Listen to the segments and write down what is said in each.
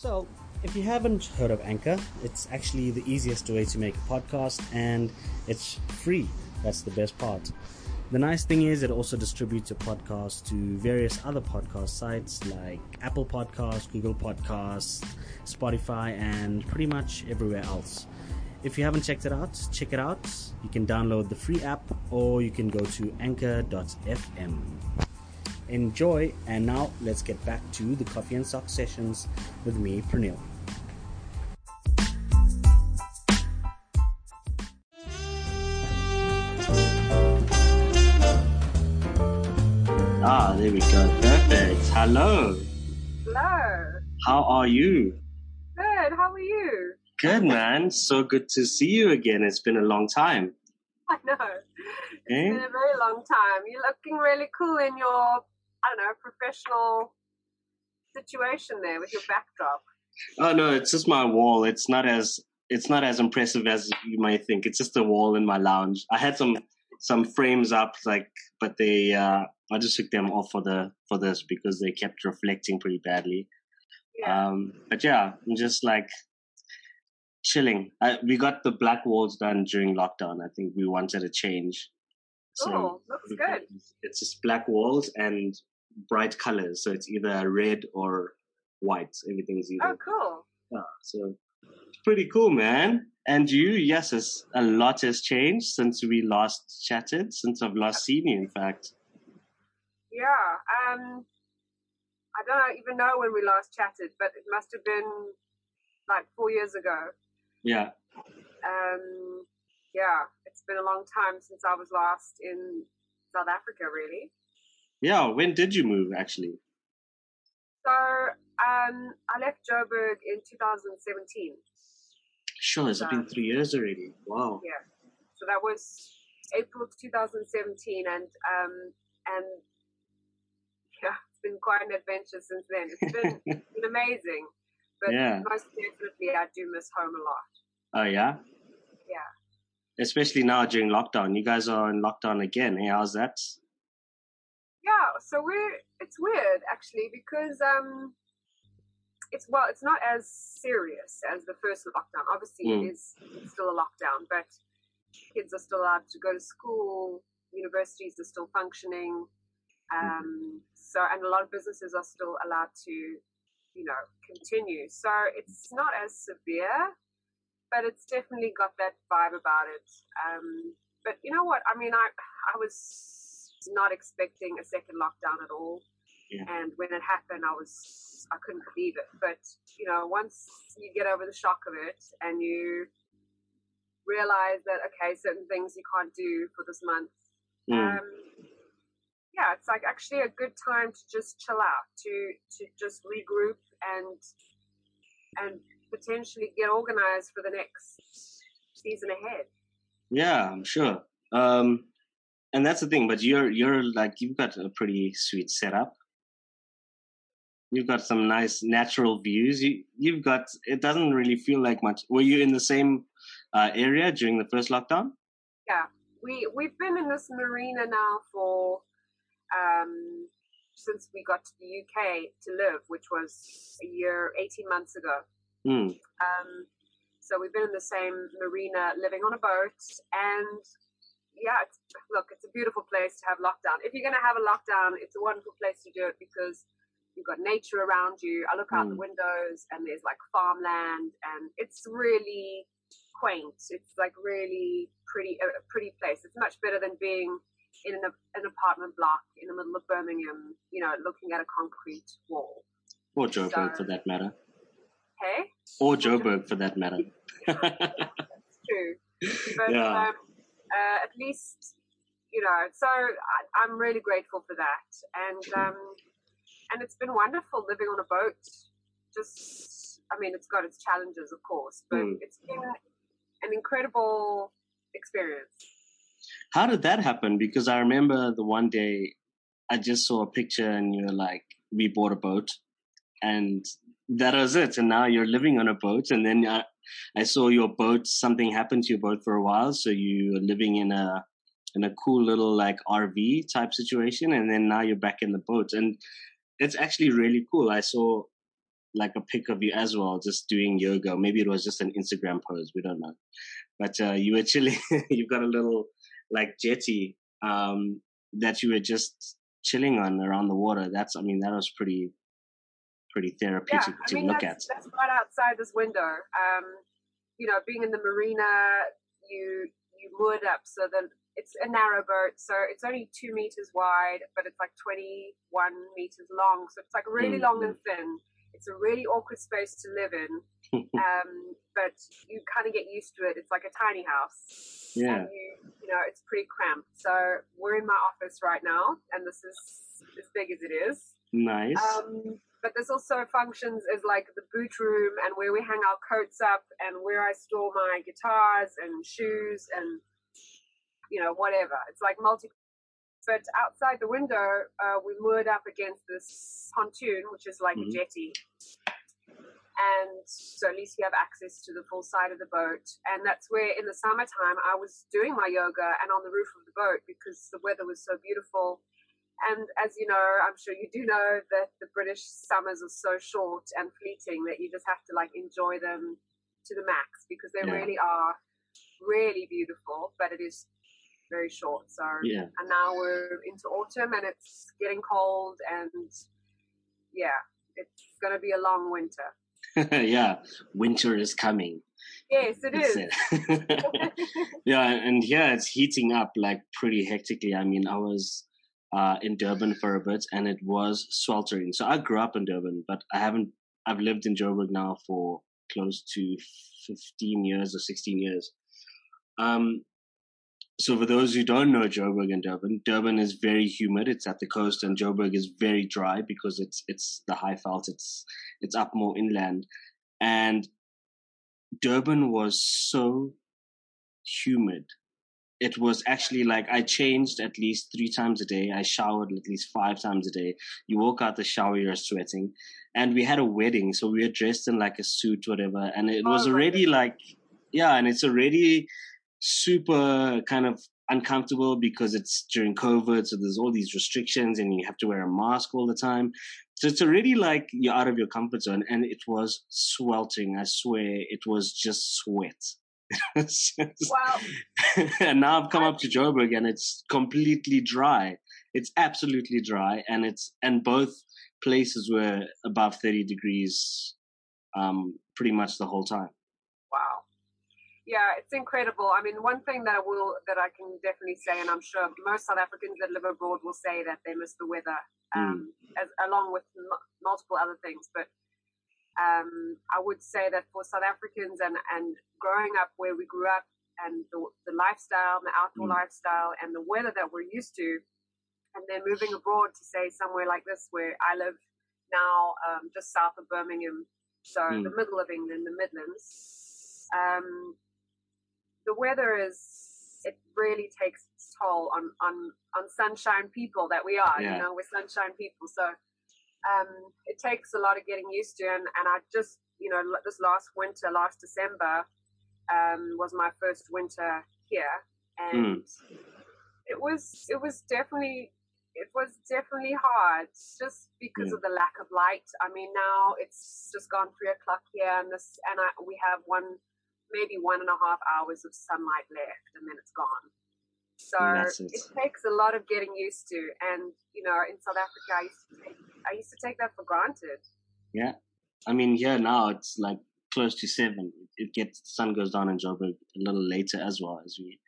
So, if you haven't heard of Anchor, it's actually the easiest way to make a podcast and it's free. That's the best part. The nice thing is, it also distributes your podcast to various other podcast sites like Apple Podcasts, Google Podcasts, Spotify, and pretty much everywhere else. If you haven't checked it out, check it out. You can download the free app or you can go to anchor.fm. Enjoy, and now let's get back to the coffee and sock sessions with me, Pranil. Ah, there we go. Perfect. Hello. Hello. How are you? Good. How are you? Good, man. So good to see you again. It's been a long time. I know. It's Eh? been a very long time. You're looking really cool in your, I don't know, professional situation there with your backdrop. Oh no, it's just my wall. It's not as it's not as impressive as you might think. It's just a wall in my lounge. I had some some frames up, like, but they uh, I just took them off for the for this because they kept reflecting pretty badly. Yeah. Um, but yeah, I'm just like chilling. I, we got the black walls done during lockdown. I think we wanted a change. oh, looks good. It's just black walls and bright colors. So it's either red or white. Everything's either Oh, cool. yeah, so pretty cool, man. And you, yes, it's, a lot has changed since we last chatted, since I've last seen you, in fact. Yeah. Um, I don't even know when we last chatted, but it must have been like four years ago. Yeah. Um, yeah, it's been a long time since I was last in South Africa, really. Yeah. When did you move, actually? So um, I left Joburg in 2017. Sure, it's been three years already. Wow. Yeah. So that was April 2017, and um, and yeah, it's been quite an adventure since then. It's been, been amazing, but Yeah. most definitely I do miss home a lot. Oh, yeah? Yeah. Especially now during lockdown. You guys are in lockdown again. Hey, how's that? Yeah, so we're it's weird actually because um it's well it's not as serious as the first lockdown. Obviously Mm. it is still a lockdown, but kids are still allowed to go to school, universities are still functioning. Um so and a lot of businesses are still allowed to, you know, continue. So it's not as severe, but it's definitely got that vibe about it. Um but you know what? I mean I I was not expecting a second lockdown at all. Yeah. And when it happened, I was, I couldn't believe it. But, you know, once you get over the shock of it and you realize that, okay, certain things you can't do for this month, Mm. um, yeah, it's like actually a good time to just chill out, to, to just regroup and, and potentially get organized for the next season ahead. Yeah, I'm sure. Um, and that's the thing. But you're you're like you've got a pretty sweet setup. You've got some nice natural views. You you've got. It doesn't really feel like much. Were you in the same uh, area during the first lockdown? yeah, we we've been in this marina now for um, since we got to the UK to live, which was a year, eighteen months ago. Hmm. Um, so we've been in the same marina, living on a boat, and yeah, it's, look, it's a beautiful place to have lockdown. If you're going to have a lockdown, it's a wonderful place to do it because you've got nature around you. I look out the Mm. windows, and there's like farmland, and it's really quaint. It's like really pretty, a pretty place. It's much better than being in an, an apartment block in the middle of Birmingham, you know, looking at a concrete wall. Or Joburg, for that matter. Okay, Or Joburg, for that matter. it's true. But Yeah. um, uh, at least, you know, so I, I'm really grateful for that, and um, and it's been wonderful living on a boat. Just, I mean, it's got its challenges, of course, but Mm. it's been an incredible experience. How did that happen? Because I remember the one day I just saw a picture and you were like, we bought a boat and that was it. And now you're living on a boat. And then I, I saw your boat, something happened to your boat for a while. So you were living in a, in a cool little like RV type situation. And then now you're back in the boat and it's actually really cool. I saw like a pic of you as well, just doing yoga. Maybe it was just an Instagram pose. We don't know. But uh, you were chilling. You've got a little like jetty um, that you were just chilling on around the water. That's, I mean, that was pretty, pretty therapeutic yeah, I to mean, look that's, at. That's right outside this window. Um, you know, being in the marina, you you moored up so that it's a narrow boat, so it's only two meters wide, but it's like 21 meters long. So it's like really mm-hmm. long and thin. It's a really awkward space to live in, um, but you kind of get used to it. It's like a tiny house. Yeah. You, you know, it's pretty cramped. So we're in my office right now, and this is as big as it is. Nice. Um, but this also functions as like the boot room and where we hang our coats up and where I store my guitars and shoes and you know whatever. It's like multi. But outside the window, uh, we moored up against this pontoon, which is like mm-hmm. a jetty. And so at least you have access to the full side of the boat. And that's where in the summertime I was doing my yoga and on the roof of the boat because the weather was so beautiful and as you know, I'm sure you do know that the British summers are so short and fleeting that you just have to like enjoy them to the max because they yeah. really are really beautiful, but it is very short. So yeah. and now we're into autumn and it's getting cold and yeah, it's gonna be a long winter. yeah, winter is coming. Yes, it is. It. Uh, yeah, and yeah, it's heating up like pretty hectically. I mean, I was uh, in Durban for a bit, and it was sweltering. So I grew up in Durban, but I haven't. I've lived in Joburg now for close to fifteen years or sixteen years. Um, so for those who don't know Joburg and Durban, Durban is very humid. It's at the coast, and Joburg is very dry because it's it's the high Highveld. It's it's up more inland, and Durban was so humid it was actually like I changed at least three times a day. I showered at least five times a day. You walk out the shower, you're sweating. And we had a wedding, so we were dressed in like a suit, whatever. And it was oh, already like, yeah, and it's already super kind of uncomfortable because it's during COVID, so there's all these restrictions and you have to wear a mask all the time. So it's already like you're out of your comfort zone. And it was sweltering. I swear it was just sweat wow. and now I've come up to Joburg and it's completely dry. It's absolutely dry and it's and both places were above 30 degrees um, pretty much the whole time. Wow. Yeah, it's incredible. I mean, one thing that I will that I can definitely say, and I'm sure most South Africans that live abroad will say that they miss the weather, hmm. um, mm. as along with m- multiple other things. But um, I would say that for South Africans and, and growing up where we grew up and the, the lifestyle, the outdoor mm. lifestyle, and the weather that we're used to, and then moving abroad to say somewhere like this where I live now, um, just south of Birmingham, so mm. the middle of England, the Midlands. Um, the weather is it really takes its toll on on on sunshine people that we are. Yeah. You know, we're sunshine people, so um, it takes a lot of getting used to. And, and I just, you know, this last winter, last December, um, was my first winter here, and mm. it was it was definitely it was definitely hard just because yeah. of the lack of light. I mean, now it's just gone three o'clock here, and this and I, we have one maybe one and a half hours of sunlight left, and then it's gone. So it. it takes a lot of getting used to, and you know, in South Africa, I used to take I used to take that for granted. Yeah, I mean, here now it's like close to seven. It gets sun goes down in Joburg a little later as well as we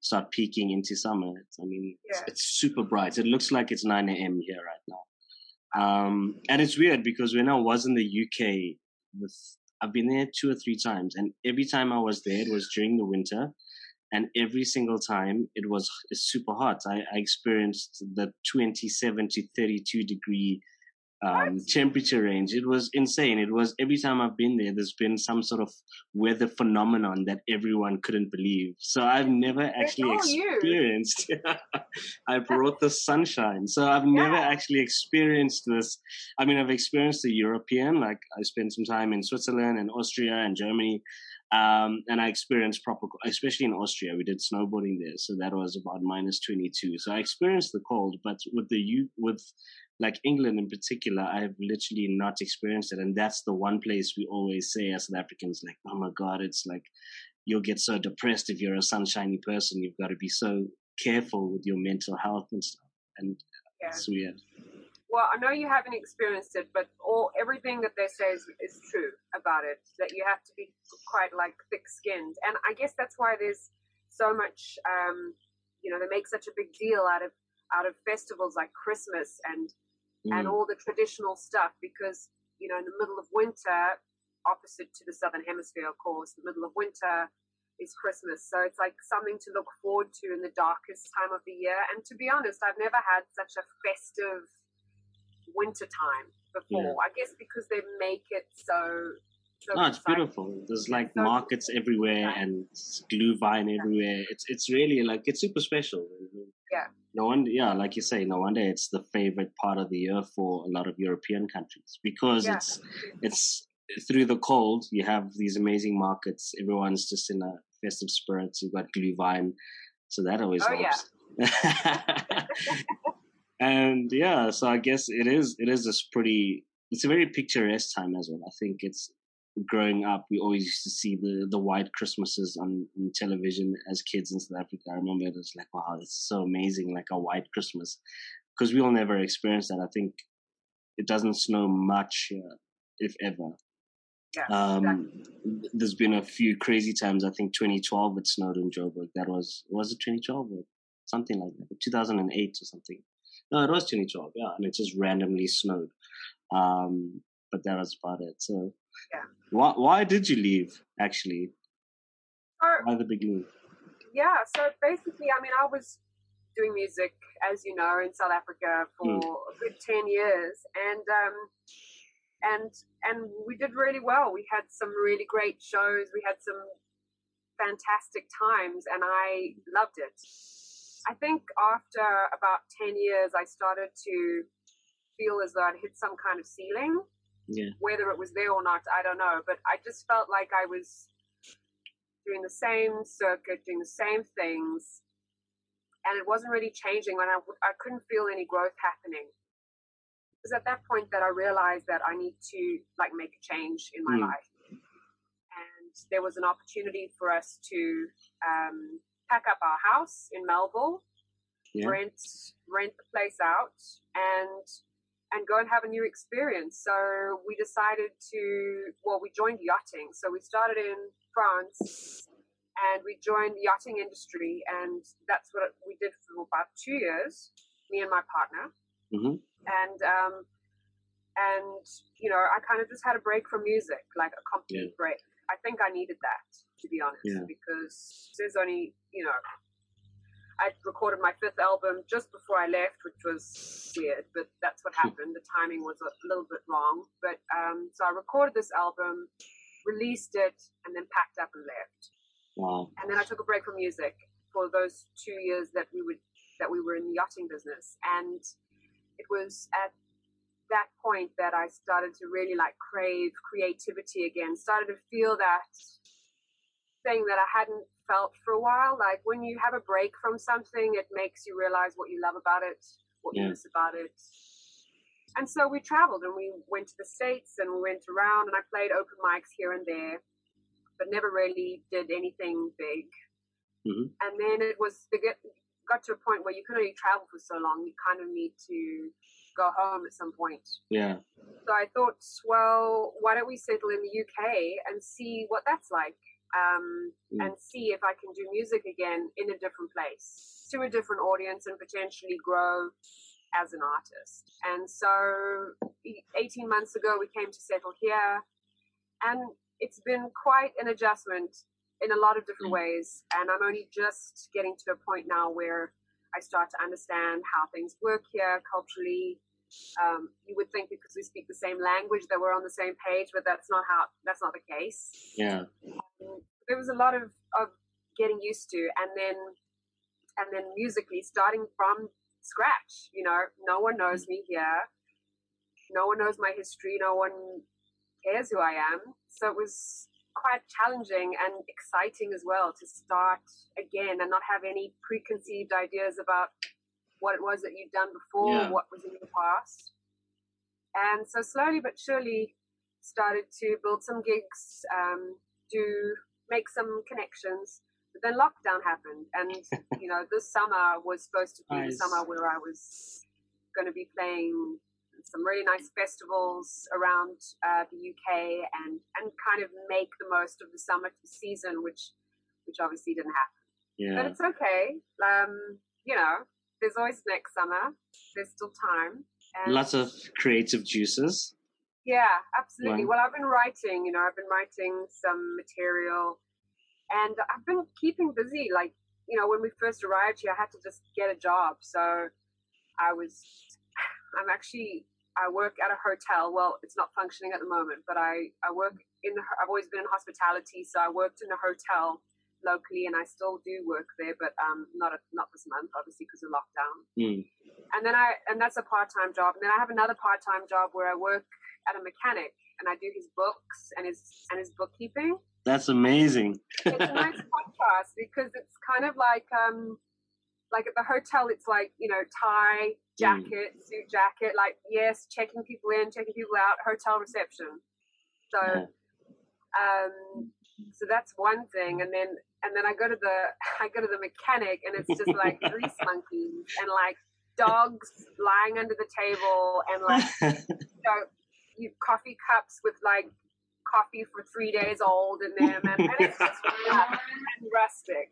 start peaking into summer. It's, I mean, yeah. it's, it's, super bright. It looks like it's nine a.m. here right now. Um, and it's weird because when I was in the UK, with I've been there two or three times, and every time I was there, it was during the winter, and every single time it was super hot. I, I experienced the 27 to 32 degree um, temperature range. It was insane. It was every time I've been there, there's been some sort of weather phenomenon that everyone couldn't believe. So I've never actually experienced. I brought the sunshine. So I've yeah. never actually experienced this. I mean, I've experienced the European, like I spent some time in Switzerland and Austria and Germany. Um, and I experienced proper, especially in Austria, we did snowboarding there, so that was about minus twenty two. So I experienced the cold, but with the U, with like England in particular, I've literally not experienced it, and that's the one place we always say as South Africans, like, oh my god, it's like you'll get so depressed if you're a sunshiny person. You've got to be so careful with your mental health and stuff. And yeah. it's weird. Well, I know you haven't experienced it, but all everything that they say is, is true about it. That you have to be quite like thick-skinned, and I guess that's why there's so much. Um, you know, they make such a big deal out of out of festivals like Christmas and mm. and all the traditional stuff because you know in the middle of winter, opposite to the southern hemisphere, of course, the middle of winter is Christmas. So it's like something to look forward to in the darkest time of the year. And to be honest, I've never had such a festive winter time before. Yeah. I guess because they make it so. so no, it's beautiful. There's like so markets everywhere yeah. and glühwein everywhere. It's it's really like it's super special. Yeah. No wonder, yeah, like you say, no wonder it's the favorite part of the year for a lot of European countries because yeah. it's it's through the cold. You have these amazing markets. Everyone's just in a festive spirit. You've got glühwein, so that always oh, helps. And yeah, so I guess it is it is this pretty it's a very picturesque time as well. I think it's growing up we always used to see the the white Christmases on, on television as kids in South Africa. I remember it was like, wow, it's so amazing, like a white Christmas. Because we will never experience that. I think it doesn't snow much, uh, if ever. Yeah, um, exactly. There's been a few crazy times. I think 2012 it snowed in Joburg. That was was it 2012 or something like that? 2008 or something. No, it was 2012, yeah, and it just randomly snowed. Um, but that was about it. So, yeah. Why, why did you leave, actually? Uh, why the big move? Yeah, so basically, I mean, I was doing music, as you know, in South Africa for mm. a good 10 years. And, um, and, and we did really well. We had some really great shows. We had some fantastic times, and I loved it. I think after about 10 years, I started to feel as though I'd hit some kind of ceiling. Yeah. Whether it was there or not, I don't know. But I just felt like I was doing the same circuit, doing the same things. And it wasn't really changing when I, I couldn't feel any growth happening. It was at that point that I realized that I need to like make a change in my mm. life. And there was an opportunity for us to um, pack up our house in Melville, yeah. rent rent the place out, and and go and have a new experience. So we decided to well, we joined yachting. So we started in France, and we joined the yachting industry, and that's what we did for about two years. Me and my partner, mm-hmm. and um, and you know, I kind of just had a break from music, like a complete yeah. break. I think I needed that to be honest, yeah. because there's only, you know, I recorded my fifth album just before I left, which was weird, but that's what happened. The timing was a little bit wrong. But um, so I recorded this album, released it, and then packed up and left. Wow. And then I took a break from music for those two years that we would that we were in the yachting business, and it was at that point that I started to really like crave creativity again. Started to feel that thing that I hadn't felt for a while. Like when you have a break from something, it makes you realize what you love about it, what yeah. you miss about it. And so we traveled and we went to the States and we went around and I played open mics here and there, but never really did anything big. Mm-hmm. And then it was, it got to a point where you can only travel for so long. You kind of need to go home at some point. Yeah. So I thought, well, why don't we settle in the UK and see what that's like? Um, mm. and see if I can do music again in a different place to a different audience and potentially grow as an artist. And so 18 months ago, we came to settle here, and it's been quite an adjustment in a lot of different mm. ways. And I'm only just getting to a point now where I start to understand how things work here culturally. Um, you would think because we speak the same language that we're on the same page, but that's not how that's not the case. Yeah there was a lot of, of getting used to and then and then musically starting from scratch you know no one knows me here no one knows my history no one cares who i am so it was quite challenging and exciting as well to start again and not have any preconceived ideas about what it was that you'd done before, yeah. what was in your past. And so slowly but surely started to build some gigs, um, do make some connections. But then lockdown happened, and you know this summer was supposed to be nice. the summer where I was going to be playing some really nice festivals around uh, the UK and and kind of make the most of the summer season, which which obviously didn't happen. Yeah. But it's okay. Um, you know, there's always next summer. There's still time. And Lots of creative juices. Yeah, absolutely. Well, I've been writing, you know, I've been writing some material and I've been keeping busy. Like, you know, when we first arrived here, I had to just get a job. So I was, I'm actually, I work at a hotel. Well, it's not functioning at the moment, but I, I work in, the, I've always been in hospitality. So I worked in a hotel locally, and I still do work there, but um, not a, not this month, obviously, because of lockdown. Mm. And then I and that's a part time job. And then I have another part time job where I work at a mechanic and I do his books and his and his bookkeeping. That's amazing. it's a nice contrast because it's kind of like um like at the hotel it's like you know tie hmm. jacket mm. suit jacket like yes checking people in checking people out hotel reception so yeah. um so that's one thing and then and then I go to the I go to the mechanic and it's just like grease monkeys and like dogs lying under the table and like you know coffee cups with like coffee for three days old in them and, and it's just and rustic.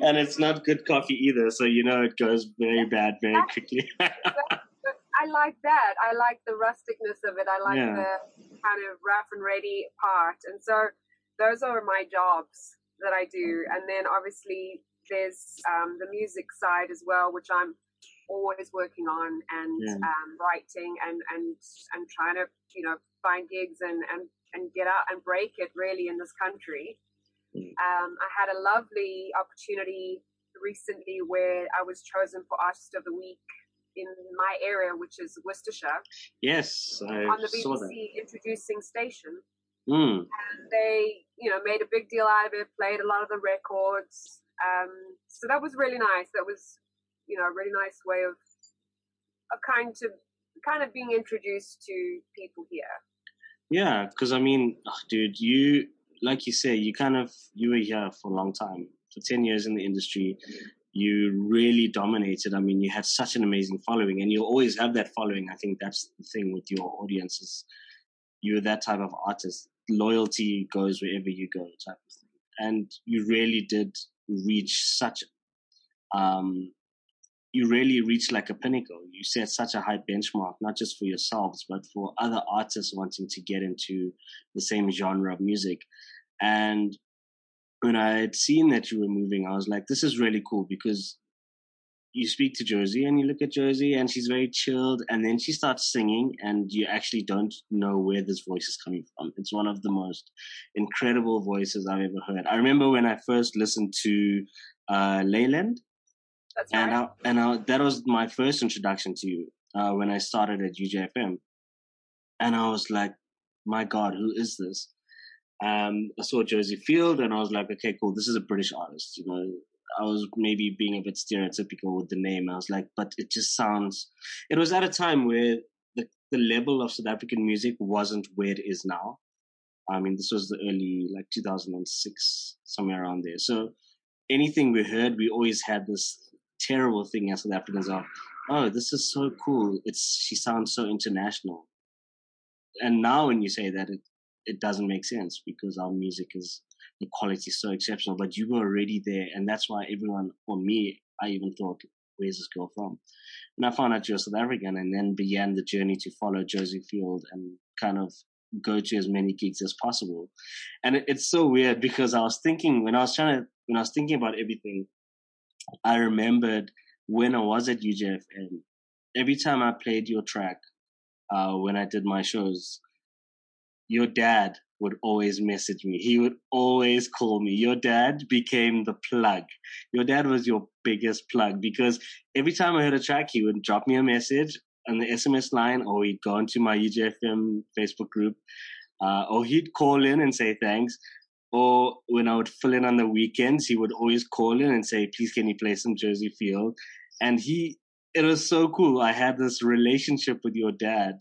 And it's not good coffee either, so you know it goes very bad very quickly. I like that. I like the rusticness of it. I like yeah. the kind of rough and ready part. And so those are my jobs that I do. And then obviously there's um, the music side as well, which I'm always working on and yeah. um, writing and, and, and trying to, you know, find gigs and, and, and get out and break it really in this country. Mm. Um, I had a lovely opportunity recently where I was chosen for Artist of the Week in my area, which is Worcestershire. Yes, I on the BBC introducing station. Mm. And they, you know, made a big deal out of it, played a lot of the records. Um, so that was really nice. That was, you know, a really nice way of, of kind of, kind of being introduced to people here. Yeah, because I mean, oh, dude, you, like you say, you kind of, you were here for a long time, for 10 years in the industry. You really dominated. I mean, you had such an amazing following, and you'll always have that following. I think that's the thing with your audiences. You're that type of artist loyalty goes wherever you go type of thing. And you really did reach such, um, you really reached like a pinnacle. You set such a high benchmark, not just for yourselves, but for other artists wanting to get into the same genre of music. And when I had seen that you were moving, I was like, this is really cool because you speak to Josie and you look at Josie and she's very chilled and then she starts singing and you actually don't know where this voice is coming from. It's one of the most incredible voices I've ever heard. I remember when I first listened to uh, Leyland. That's and right. I, and I, that was my first introduction to you uh, when I started at UJFM. And I was like, my God, who is this? Um, I saw Josie Field and I was like, okay, cool. This is a British artist. You know, I was maybe being a bit stereotypical with the name. I was like, but it just sounds. It was at a time where the the level of South African music wasn't where it is now. I mean, this was the early like 2006, somewhere around there. So anything we heard, we always had this terrible thing as South Africans of, oh, this is so cool. It's she sounds so international. And now when you say that, it it doesn't make sense because our music is the quality is so exceptional, but you were already there. And that's why everyone, for me, I even thought, where's this girl from? And I found out you're South African and then began the journey to follow Josie Field and kind of go to as many gigs as possible. And it, it's so weird because I was thinking, when I was trying to, when I was thinking about everything, I remembered when I was at UJFM, every time I played your track, uh, when I did my shows, your dad would always message me. He would always call me. Your dad became the plug. Your dad was your biggest plug because every time I heard a track, he would drop me a message on the SMS line or he'd go into my UJFM Facebook group. uh, or he'd call in and say thanks. Or when I would fill in on the weekends, he would always call in and say, "Please, can you play some Josie Field?" And he, it was so cool. I had this relationship with your dad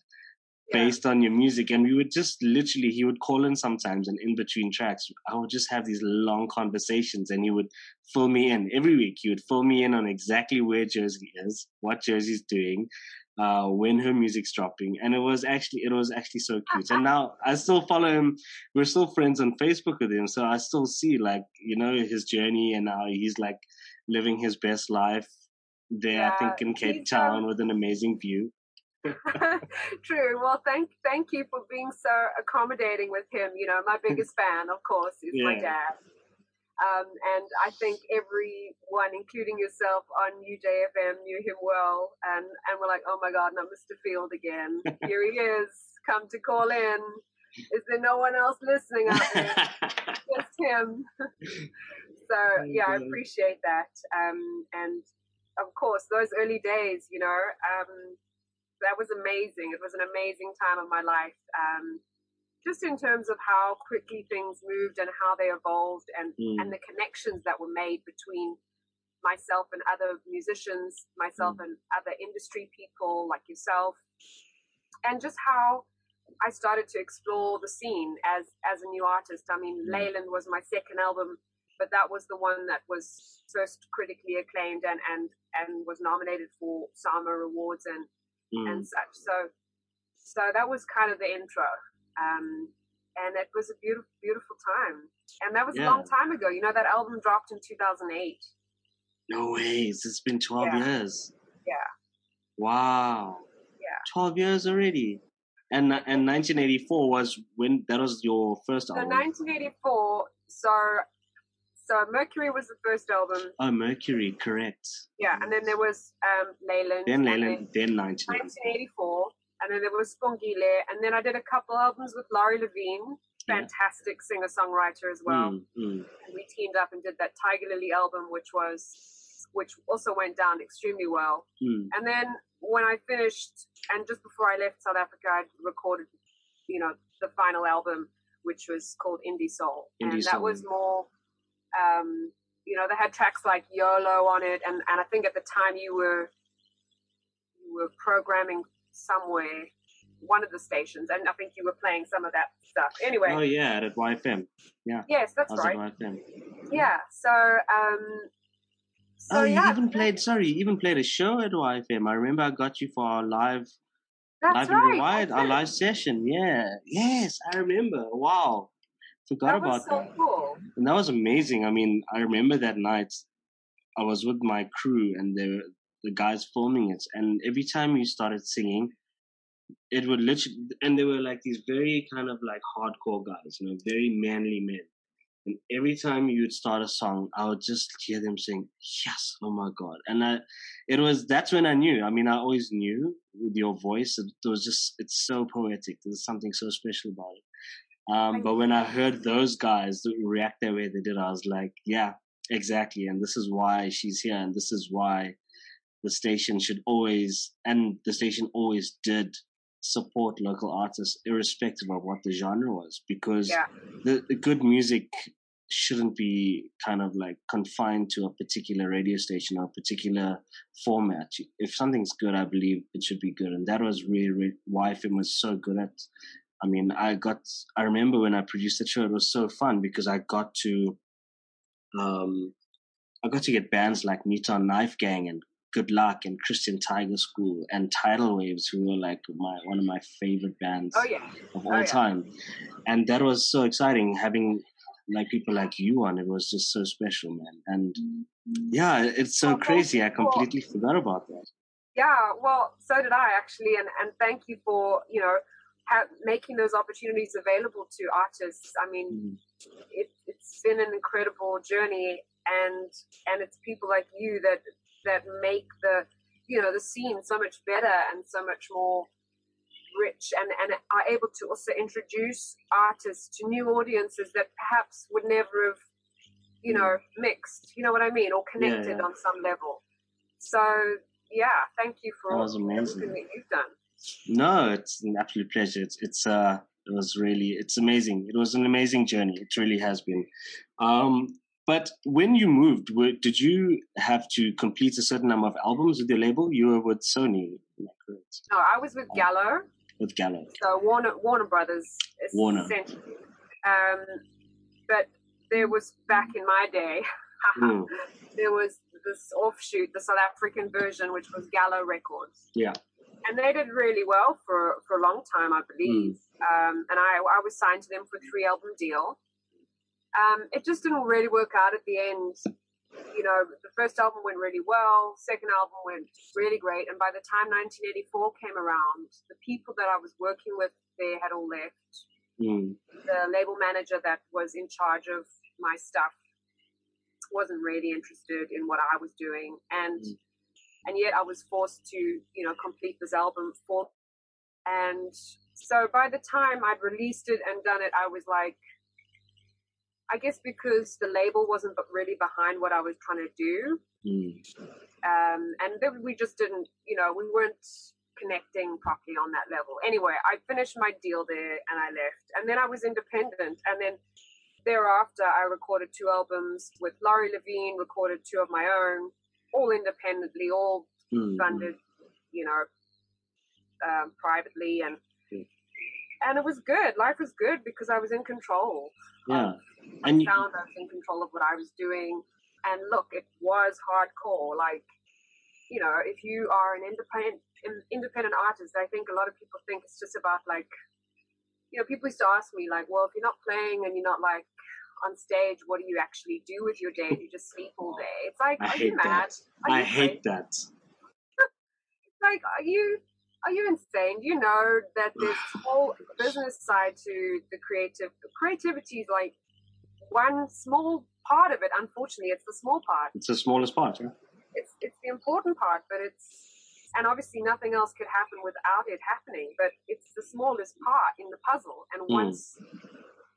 Yeah. based on your music and we would just literally he would call in sometimes and in between tracks i would just have these long conversations and he would fill me in every week he would fill me in on exactly where josie is what josie's doing uh when her music's dropping and it was actually it was actually so cute and now i still follow him we're still friends on facebook with him so i still see like you know his journey and now he's like living his best life there i think in cape town um, with an amazing view True. Well, thank thank you for being so accommodating with him. You know, my biggest fan, of course, is my dad. Um, and I think everyone, including yourself on UJFM, knew him well. And, and we're like, oh my God, not Mr. Field again. Here he is, come to call in. Is there no one else listening out there? Just him. so, yeah, I appreciate that. Um, and of course, those early days, you know, um, that was amazing. It was an amazing time of my life. Um, just in terms of how quickly things moved and how they evolved and, Mm. and the connections that were made between myself and other musicians, myself and other industry people like yourself, and just how I started to explore the scene as as a new artist. I mean, Mm. Leyland was my second album, but that was the one that was first critically acclaimed and and and was nominated for SAMA Awards and Mm. and such. So so that was kind of the intro. Um, and it was a beautiful, beautiful time. And that was a long time ago. You know, that album dropped in 2008. No ways. It's been 12 Yeah. years. Yeah. Wow. Yeah. 12 years already. And and 1984 was when that was your first So album. 1984. So so Mercury was the first album. oh, Mercury, correct. Yeah, and then there was um, Leyland. Then and Leyland, then 1980. 1984, and then there was Spongile, and then I did a couple albums with Laurie Levine, Yeah. fantastic singer songwriter as well. Mm, mm. And we teamed up and did that Tiger Lily album, which was which also went down extremely well. Mm. And then when I finished, and just before I left South Africa, I recorded, you know, the final album, which was called Indie Soul, and Indie that Soul. was more, um, you know, they had tracks like YOLO on it, and and I think at the time you were you were programming somewhere, one of the stations, and I think you were playing some of that stuff. Anyway, Oh, yeah, at YFM. Yeah. Yes, that's right. at YFM. Yeah. So, um, so oh, you yeah, even played, sorry, you even played a show at YFM. I remember I got you for our live, that's live right. wide, our live session. Yeah. Yes, I remember. Wow. Forgot That about was so that. cool. And that was amazing. I mean, I remember that night I was with my crew and they were, the guys filming it. And every time you started singing, it would literally, and they were like these very kind of like hardcore guys, you know, very manly men. And every time you would start a song, I would just hear them saying, yes, oh my God. And I, it was, that's when I knew. I mean, I always knew with your voice, it, was just, it's so poetic. There's something so special about it. Um, but when I heard those guys react the way they did, I was like, yeah, exactly. And this is why she's here. And this is why the station should always, and the station always did support local artists, irrespective of what the genre was, because Yeah. the, the good music shouldn't be kind of like confined to a particular radio station or a particular format. If something's good, I believe it should be good. And that was really, really YFM was so good at. I mean, I got, I remember when I produced the show, it was so fun because I got to, um, I got to get bands like Newtown Knife Gang and Good Luck and Christian Tiger School and Tidal Waves, who were like my one of my favorite bands Oh yeah. of Oh, all yeah. time. And that was so exciting having like people like you on. It was just so special, man. And yeah, it's so crazy. I completely forgot about that. Yeah, well, so did I actually, and and thank you for you know ha- making those opportunities available to artists. I mean, Mm. it, it's been an incredible journey, and and it's people like you that that make the you know the scene so much better and so much more rich, and and are able to also introduce artists to new audiences that perhaps would never have you know mixed. You know what I mean, or connected yeah. on some level. So yeah, thank you for That was amazing. everything that you've done. No, it's an absolute pleasure. It's it's uh It was really, it's amazing. It was an amazing journey. It really has been. Um, but when you moved, were, did you have to complete a certain number of albums with your label? You were with Sony, correct? No, I was with Gallo. With Gallo. So Warner Warner Brothers. Warner. Um, but there was back in my day, mm. there was this offshoot, the South African version, which was Gallo Records. Yeah. And they did really well for, for a long time, I believe. Mm. Um, and I, I was signed to them for a three album deal. Um, it just didn't really work out at the end. You know, the first album went really well, second album went really great. And by the time 1984 came around, the people that I was working with there had all left. Mm. The label manager that was in charge of my stuff wasn't really interested in what I was doing, and mm. and yet I was forced to you know complete this album for. And so by the time I'd released it and done it, I was like, I guess because the label wasn't really behind what I was trying to do, mm. um, and then we just didn't, you know, we weren't connecting properly on that level. Anyway, I finished my deal there and I left, and then I was independent, and then thereafter, I recorded two albums with Laurie Levine, recorded two of my own, all independently, all mm-hmm. funded, you know, um, privately, and mm. and it was good. Life was good because I was in control. Yeah, I and found I was in control of what I was doing, and look, it was hardcore. Like, you know, if you are an independent independent artist, I think a lot of people think it's just about like you know, people used to ask me like, well, if you're not playing and you're not like on stage, what do you actually do with your day? Do you just sleep all day? It's like, I are you mad? Are I you hate that. it's like, are you are you insane? You know that this whole business side to the creative. Creativity is like one small part of it. Unfortunately, it's the small part. It's the smallest part, yeah. It's it's the important part, but it's and obviously nothing else could happen without it happening but it's the smallest part in the puzzle and mm. once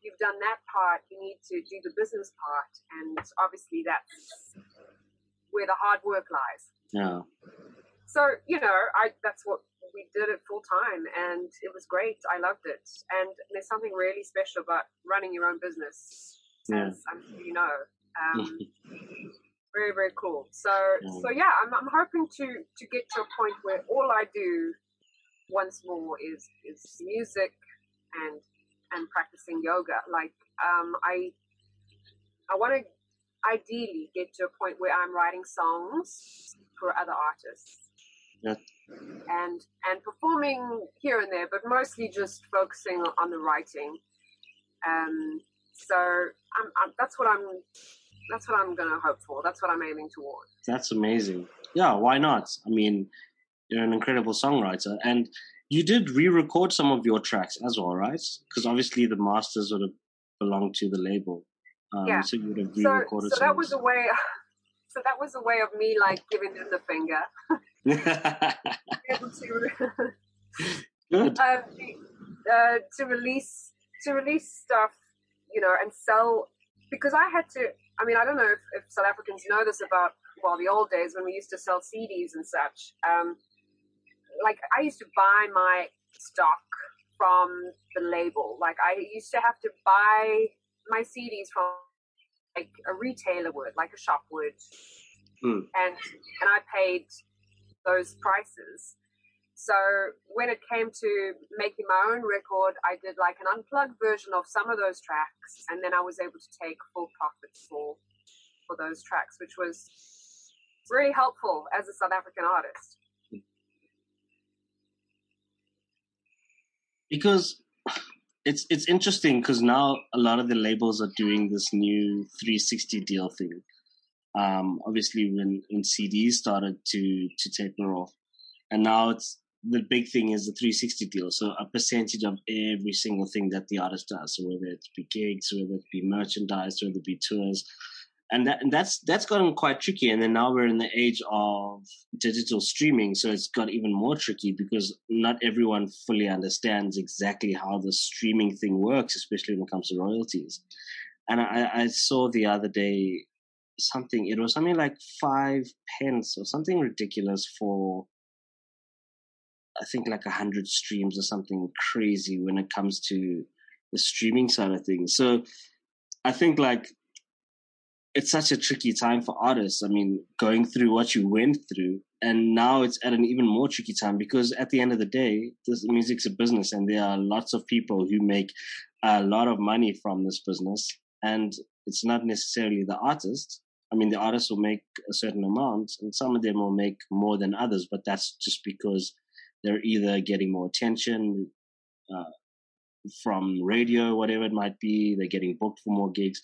you've done that part you need to do the business part and obviously that's where the hard work lies yeah so you know i that's what we did it full time and it was great i loved it and there's something really special about running your own business yeah. as i'm sure you know um, very very cool so mm. so yeah I'm, I'm hoping to to get to a point where all i do once more is is music and and practicing yoga like um i i want to ideally get to a point where i'm writing songs for other artists yeah. and and performing here and there but mostly just focusing on the writing um so I'm, I'm, that's what i'm that's what I'm gonna hope for. That's what I'm aiming toward. That's amazing. Yeah, why not? I mean, you're an incredible songwriter, and you did re-record some of your tracks as well, right? Because obviously the masters would have belonged to the label. Um, yeah. So you would have re-recorded. So, so that was a way. So that was a way of me like giving them the finger. Good. Um, uh, to release to release stuff, you know, and sell because I had to I mean, I don't know if, if, South Africans know this about, well, the old days when we used to sell CDs and such. Um, like, I used to buy my stock from the label. Like, I used to have to buy my CDs from like a retailer would, like a shop would. Hmm. And, and I paid those prices. So when it came to making my own record, I did like an unplugged version of some of those tracks, and then I was able to take full profits for for those tracks, which was really helpful as a South African artist. Because it's it's interesting because now a lot of the labels are doing this new 360 deal thing. Um, obviously, when when CDs started to to taper off, and now it's the big thing is the 360 deal. So a percentage of every single thing that the artist does, so whether it be gigs, whether it be merchandise, whether it be tours. And, that, and that's that's gotten quite tricky. And then now we're in the age of digital streaming, so it's got even more tricky because not everyone fully understands exactly how the streaming thing works, especially when it comes to royalties. And I, I saw the other day something. It was something like five pence or something ridiculous for I think like a hundred streams or something crazy when it comes to the streaming side of things. So I think like it's such a tricky time for artists. I mean, going through what you went through, and now it's at an even more tricky time because at the end of the day, this music's a business, and there are lots of people who make a lot of money from this business, and it's not necessarily the artist. I mean, the artists will make a certain amount, and some of them will make more than others, but that's just because they're either getting more attention uh, from radio, whatever it might be. They're getting booked for more gigs.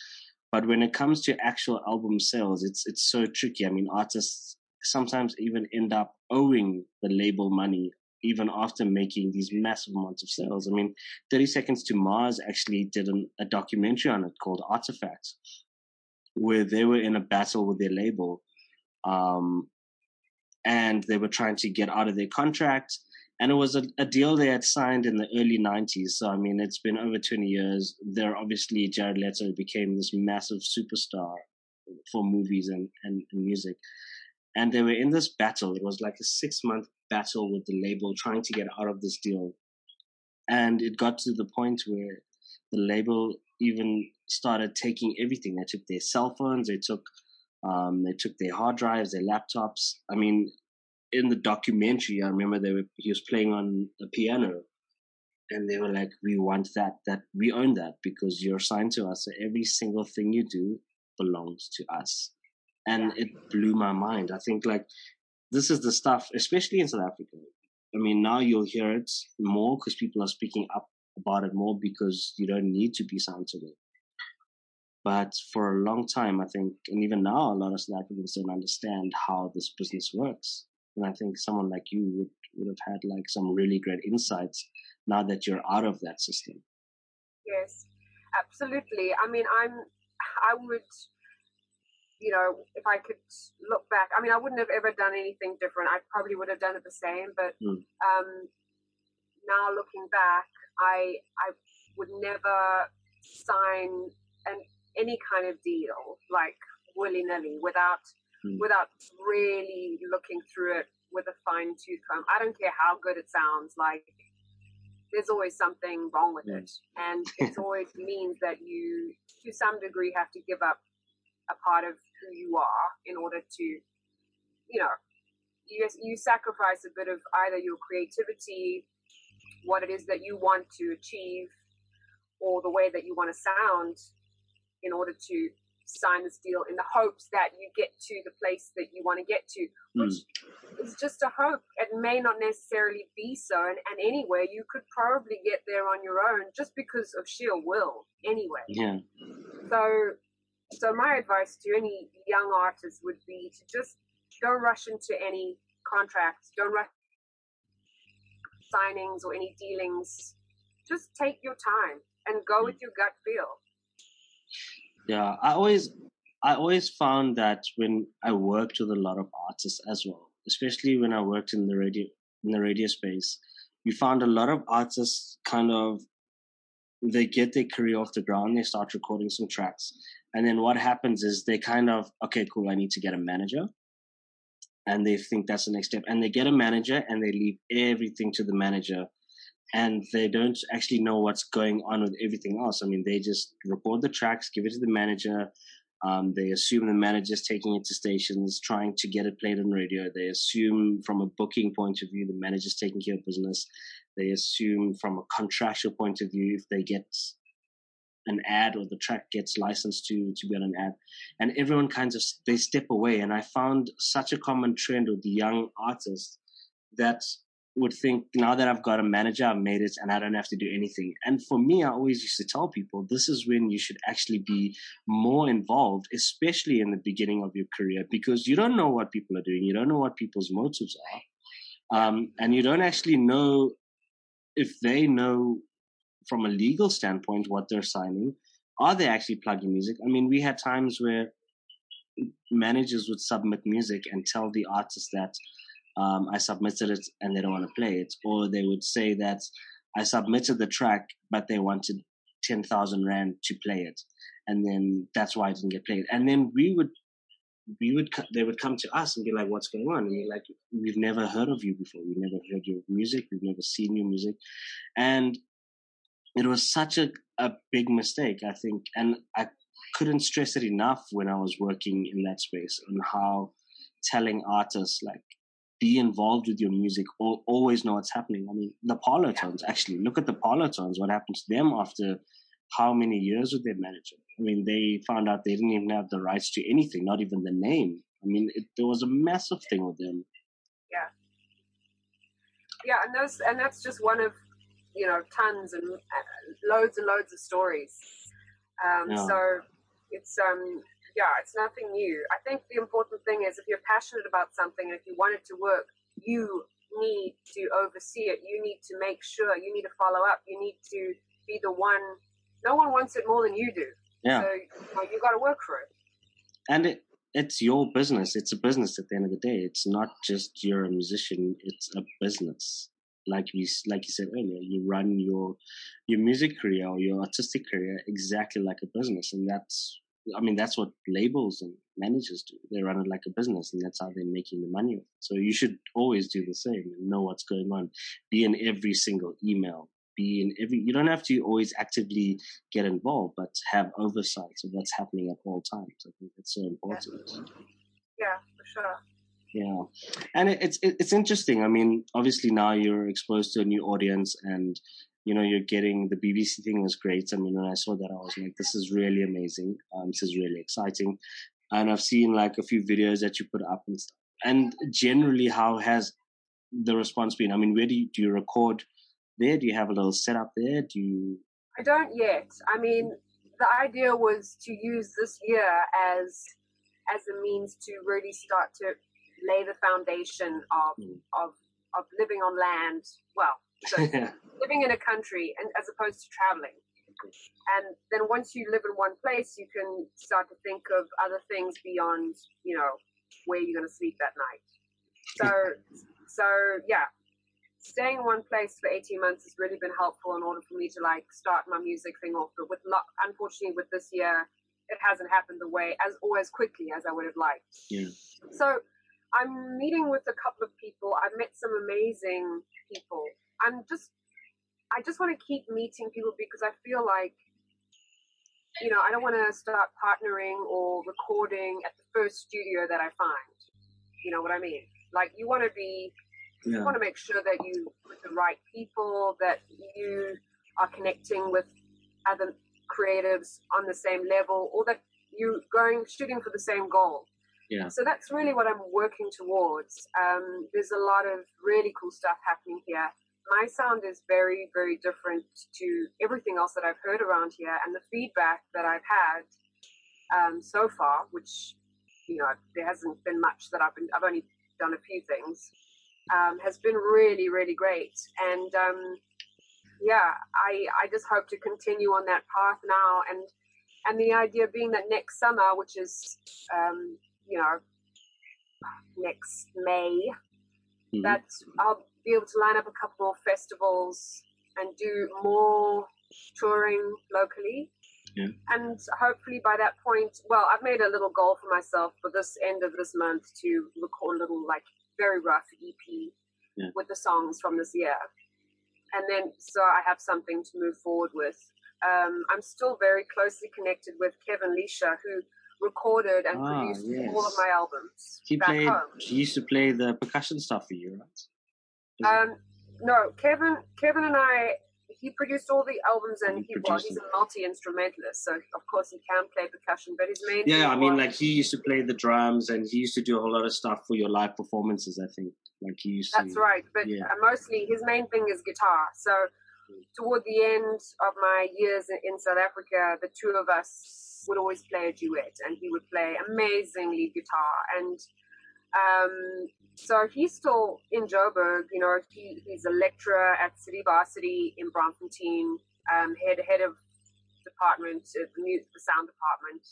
But when it comes to actual album sales, it's it's so tricky. I mean, artists sometimes even end up owing the label money even after making these massive amounts of sales. I mean, 30 Seconds to Mars actually did an, a documentary on it called Artifacts, where they were in a battle with their label. Um, and they were trying to get out of their contract and it was a, a, deal they had signed in the early 90s so i mean it's been over 20 years. There obviously jared leto became this massive superstar for movies and, and, and music. And they were in this battle. It was like a six month battle with the label trying to get out of this deal. And it got to the point where the label even started taking everything. They took their cell phones they took um, they took their hard drives their laptops. I mean in the documentary, I remember they were he was playing on a piano, and they were like, "We want that. That we own that because you're signed to us. So every single thing you do belongs to us." And it blew my mind. I think like this is the stuff, especially in South Africa. I mean, now you'll hear it more because people are speaking up about it more because you don't need to be signed to it. But for a long time, I think, and even now, a lot of South Africans don't understand how this business works. And I think someone like you would, would have had like some really great insights now that you're out of that system. Yes, absolutely. I mean, I'm, I would, you know, if I could look back, I mean, I wouldn't have ever done anything different. I probably would have done it the same. But mm. um, now looking back, I, I would never sign an, any kind of deal like willy nilly without mm. without really looking through it with a fine tooth comb. I don't care how good it sounds, like there's always something wrong with it. And it always means that you, to some degree, have to give up a part of who you are in order to, you know, you, you sacrifice a bit of either your creativity, what it is that you want to achieve, or the way that you want to sound in order to sign this deal in the hopes that you get to the place that you want to get to, hmm. which mm. is just a hope. It may not necessarily be so. And, and anyway, you could probably get there on your own just because of sheer will, anyway. Yeah. So, so my advice to any young artist would be to just don't rush into any contracts, don't rush signings or any dealings. Just take your time and go with your gut feel. Yeah, I always I always found that when I worked with a lot of artists as well, especially when I worked in the radio in the radio space, you found a lot of artists kind of they get their career off the ground, they start recording some tracks, and then what happens is they kind of okay, cool, I need to get a manager, and they think that's the next step, and they get a manager and they leave everything to the manager and they don't actually know what's going on with everything else. I mean, they just record the tracks, give it to the manager. Um, they assume the manager's taking it to stations, trying to get it played on radio. They assume from a booking point of view, the manager's taking care of business. They assume from a contractual point of view, if they get an ad or the track gets licensed to to be on an ad, and everyone kind of they step away. And I found such a common trend with the young artists that would think now that I've got a manager, I've made it and I don't have to do anything. And for me, I always used to tell people this is when you should actually be more involved, especially in the beginning of your career, because you don't know what people are doing. You don't know what people's motives are. Um, and you don't actually know if they know from a legal standpoint what they're signing. Are they actually plugging music? I mean, we had times where managers would submit music and tell the artist that um, I submitted it and they don't want to play it. Or they would say that I submitted the track, but they wanted 10,000 Rand to play it. And then that's why it didn't get played. And then we would we would they would come to us and be like, "What's going on?" And we're like, "We've never heard of you before. We've never heard your music. We've never seen your music," and it was such a a big mistake, I think, and I couldn't stress it enough when I was working in that space on how telling artists like be involved with your music always know what's happening. I mean the Parlotones actually look at the Parlotones what happened to them after how many years with their manager i mean they found out they didn't even have the rights to anything not even the name. I mean it, there was a massive thing with them. Yeah. Yeah and those and that's just one of you know tons and uh, loads and loads of stories. Um, yeah. so it's um yeah, it's nothing new. I think the important thing is if you're passionate about something and if you want it to work, you need to oversee it. You need to make sure. You need to follow up. You need to be the one. No one wants it more than you do. Yeah. So you, know, you got to work for it. And it, it's your business. It's a business at the end of the day. It's not just you're a musician. It's a business. Like we, like you said earlier, you run your your music career or your artistic career exactly like a business, and that's I mean, that's what labels and managers do. They run it like a business, and that's how they're making the money. So you should always do the same and know what's going on. Be in every single email. Be in every. You don't have to always actively get involved, but have oversight of what's happening at all times. I think that's so important. Yeah, for sure. Yeah, and it's it's interesting. I mean, obviously now you're exposed to a new audience, and you know, you're getting the BBC thing was great. I mean, when I saw that, I was like, this is really amazing. Um, this is really exciting. And I've seen like a few videos that you put up and stuff. And generally, how has the response been? I mean, where do you, do you record there? Do you have a little setup there? Do you? I don't yet. I mean, the idea was to use this year as as a means to really start to lay the foundation of mm. of of living on land. Well, so living in a country and as opposed to traveling. And then once you live in one place, you can start to think of other things beyond, you know, where you're going to sleep that night. So, so yeah, staying in one place for 18 months has really been helpful in order for me to like start my music thing off. But with unfortunately, with this year, it hasn't happened the way as or as quickly as I would have liked. Yeah. So I'm meeting with a couple of people. I've met some amazing people I'm just I just want to keep meeting people because I feel like you know I don't want to start partnering or recording at the first studio that I find. You know what I mean? Like you want to be yeah. you want to make sure that you with the right people that you are connecting with other creatives on the same level or that you're going shooting for the same goal. Yeah. So that's really what I'm working towards. Um, there's a lot of really cool stuff happening here my sound is very, very different to everything else that I've heard around here. And the feedback that I've had um, so far, which, you know, there hasn't been much that I've been, I've only done a few things, um, has been really, really great. And um, yeah, I, I just hope to continue on that path now. And, and the idea being that next summer, which is, um, you know, next May, mm-hmm. that I'll be able to line up a couple more festivals and do more touring locally. Yeah. And hopefully by that point, well, I've made a little goal for myself for this end of this month to record a little, like, very rough EP yeah. with the songs from this year. And then, so I have something to move forward with. Um, I'm still very closely connected with Kevin Leicher, who recorded and ah, produced yes. all of my albums. He played. Home. He used to play the percussion stuff for you, right? Um, no, Kevin. Kevin and I. He produced all the albums, and he, well, he's a multi instrumentalist, so of course he can play percussion. But his main yeah, I mean, like he used to play the drums, and he used to do a whole lot of stuff for your live performances. I think, like he used. That's to, right, but yeah. uh, mostly his main thing is guitar. So toward the end of my years in South Africa, the two of us would always play a duet, and he would play amazingly guitar. And um, so he's still in Joburg. You know, he, he's a lecturer at City Varsity in Braamfontein, um, head head of department, uh, the, the sound department,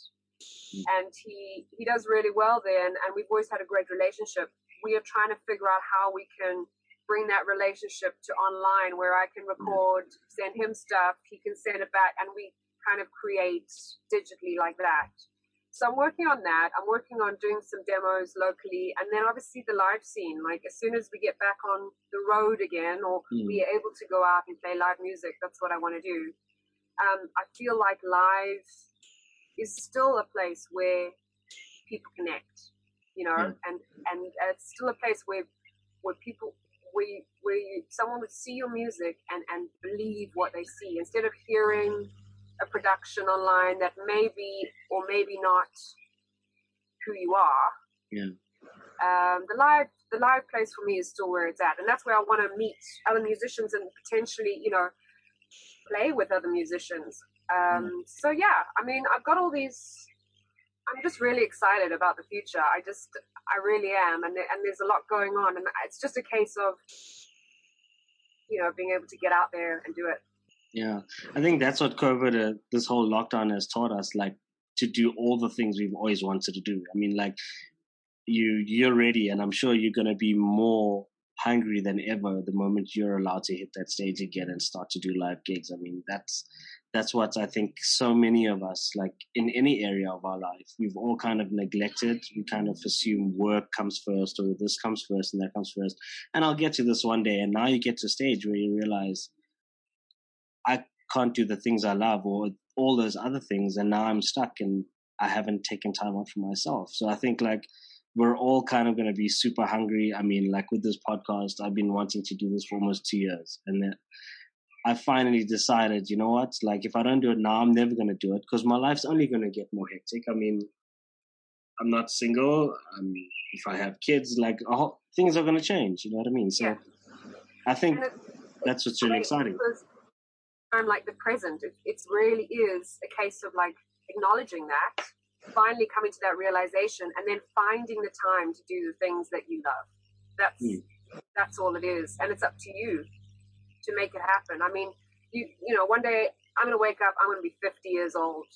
and he he does really well there. And, and we've always had a great relationship. We are trying to figure out how we can bring that relationship to online, where I can record, send him stuff, he can send it back, and we kind of create digitally like that. So I'm working on that. I'm working on doing some demos locally, and then obviously the live scene. Like as soon as we get back on the road again, or mm. we are able to go out and play live music, that's what I want to do. Um, I feel like live is still a place where people connect, you know, yeah. and and it's still a place where where people where you, where you, someone would see your music and and believe what they see instead of hearing a production online that maybe or maybe not who you are. Yeah. Um, the live the live place for me is still where it's at, and that's where I want to meet other musicians and potentially, you know, play with other musicians. Um, mm. So yeah, I mean, I've got all these. I'm just really excited about the future. I just, I really am, and and there's a lot going on, and it's just a case of, you know, being able to get out there and do it. Yeah, I think that's what COVID, uh, this whole lockdown has taught us, like to do all the things we've always wanted to do. I mean, like you, you're ready, and I'm sure you're going to be more hungry than ever the moment you're allowed to hit that stage again and start to do live gigs. I mean, that's that's what I think so many of us, like in any area of our life, we've all kind of neglected. We kind of assume work comes first, or this comes first, and that comes first. And I'll get to this one day. And now you get to a stage where you realize can't do the things I love or all those other things. And now I'm stuck and I haven't taken time out for myself. So I think like we're all kind of going to be super hungry. I mean, like with this podcast, I've been wanting to do this for almost two years. And then I finally decided, you know what? Like if I don't do it now, I'm never going to do it because my life's only going to get more hectic. I mean, I'm not single. I mean, if I have kids, like oh, things are going to change. You know what I mean? So yeah. I think that's what's really exciting time like the present. It, it really is a case of like acknowledging that, finally coming to that realization, and then finding the time to do the things that you love. That's mm. that's all it is, and it's up to you to make it happen. I mean, you you know, one day I'm gonna wake up, I'm gonna be 50 years old,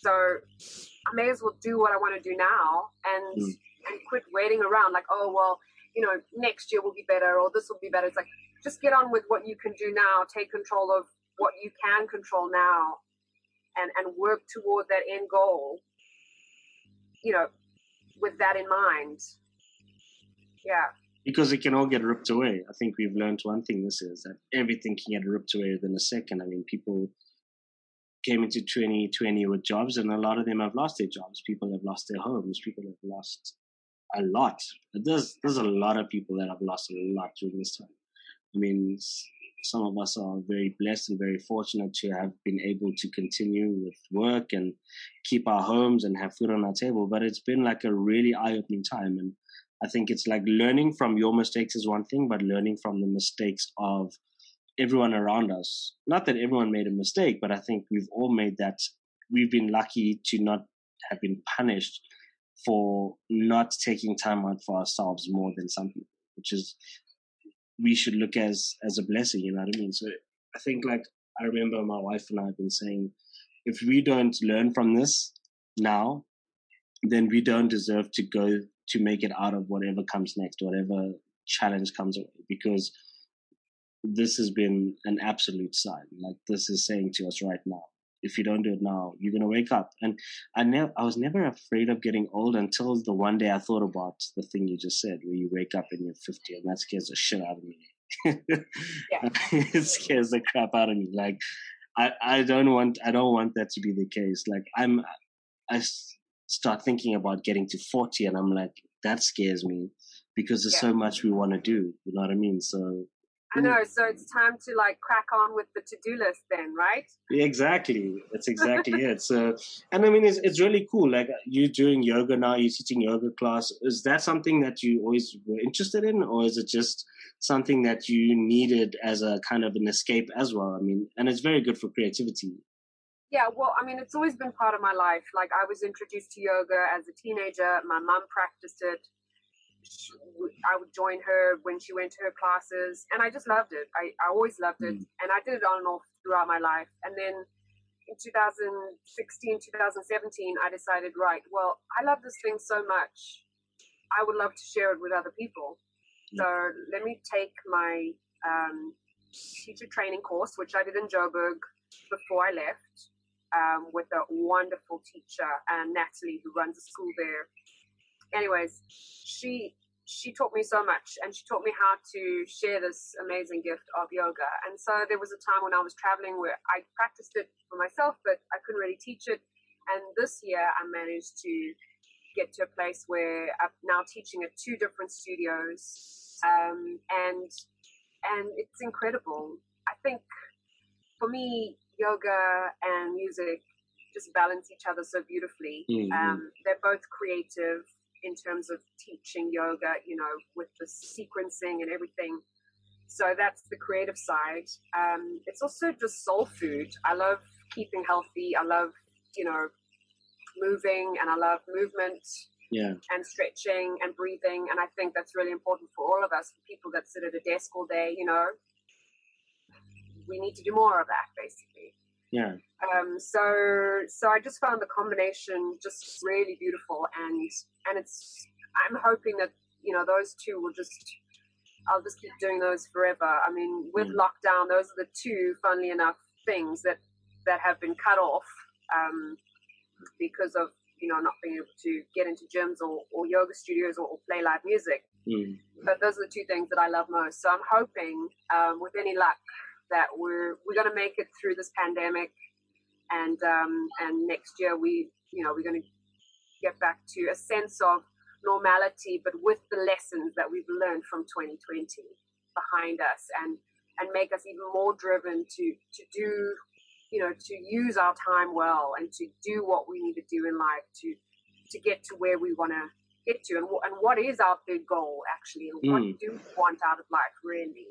so I may as well do what I want to do now and mm. and quit waiting around like, oh well, you know, next year will be better or this will be better. It's like just get on with what you can do now. Take control of what you can control now and, and work toward that end goal, you know, with that in mind. Yeah. Because it can all get ripped away. I think we've learned one thing this is that everything can get ripped away within a second. I mean, people came into 2020 with jobs and a lot of them have lost their jobs. People have lost their homes. People have lost a lot. There's, there's a lot of people that have lost a lot during this time. I mean, some of us are very blessed and very fortunate to have been able to continue with work and keep our homes and have food on our table. But it's been like a really eye opening time. And I think it's like learning from your mistakes is one thing, but learning from the mistakes of everyone around us. Not that everyone made a mistake, but I think we've all made that. We've been lucky to not have been punished for not taking time out for ourselves more than some people, which is we should look as as a blessing. You know what I mean? So I think like I remember my wife and I have been saying, if we don't learn from this now, then we don't deserve to go to make it out of whatever comes next, whatever challenge comes away, because this has been an absolute sign. Like this is saying to us right now, if you don't do it now, you're gonna wake up. And I never, I was never afraid of getting old until the one day I thought about the thing you just said, where you wake up and you're 50, and that scares the shit out of me. yeah. it scares the crap out of me. Like, I, I don't want, I don't want that to be the case. Like, I'm, I start thinking about getting to 40, and I'm like, that scares me because there's yeah. so much we want to do. You know what I mean? So I know. Mm. So it's time to like crack on with the to-do list then, right? Exactly. That's exactly it. So, and I mean, it's, it's really cool. Like you're doing yoga now, you're teaching yoga class. Is that something that you always were interested in or is it just something that you needed as a kind of an escape as well? I mean, and it's very good for creativity. Yeah, well, I mean, it's always been part of my life. Like I was introduced to yoga as a teenager. My mom practiced it I would join her when she went to her classes, and I just loved it. I, I always loved it, mm. and I did it on and off throughout my life. And then in 2016, 2017, I decided, right, well, I love this thing so much, I would love to share it with other people. Mm. So let me take my um, teacher training course, which I did in Joburg before I left. um, with a wonderful teacher, uh, Natalie, who runs a school there. Anyways, she she taught me so much, and she taught me how to share this amazing gift of yoga. And so there was a time when I was traveling where I practiced it for myself, but I couldn't really teach it. And this year, I managed to get to a place where I'm now teaching at two different studios, um, and and it's incredible. I think for me, yoga and music just balance each other so beautifully. Mm-hmm. Um, they're both creative in terms of teaching yoga, you know, with the sequencing and everything. So that's the creative side. Um, it's also just soul food. I love keeping healthy. I love, you know, moving and I love movement yeah. and stretching and breathing. And I think that's really important for all of us, for people that sit at a desk all day, you know, we need to do more of that basically. Yeah. Um, so so I just found the combination just really beautiful, and and it's I'm hoping that you know those two will just I'll just keep doing those forever. I mean, with mm. lockdown, those are the two, funnily enough, things that that have been cut off um, because of you know not being able to get into gyms or, or yoga studios or, or play live music. Mm. But those are the two things that I love most. So I'm hoping, um, with any luck, that we're we're going to make it through this pandemic, and um, and next year we you know we're going to get back to a sense of normality, but with the lessons that we've learned from 2020 behind us, and and make us even more driven to to do you know to use our time well and to do what we need to do in life to to get to where we want to get to. And, and what is our big goal actually and mm. what do we want out of life really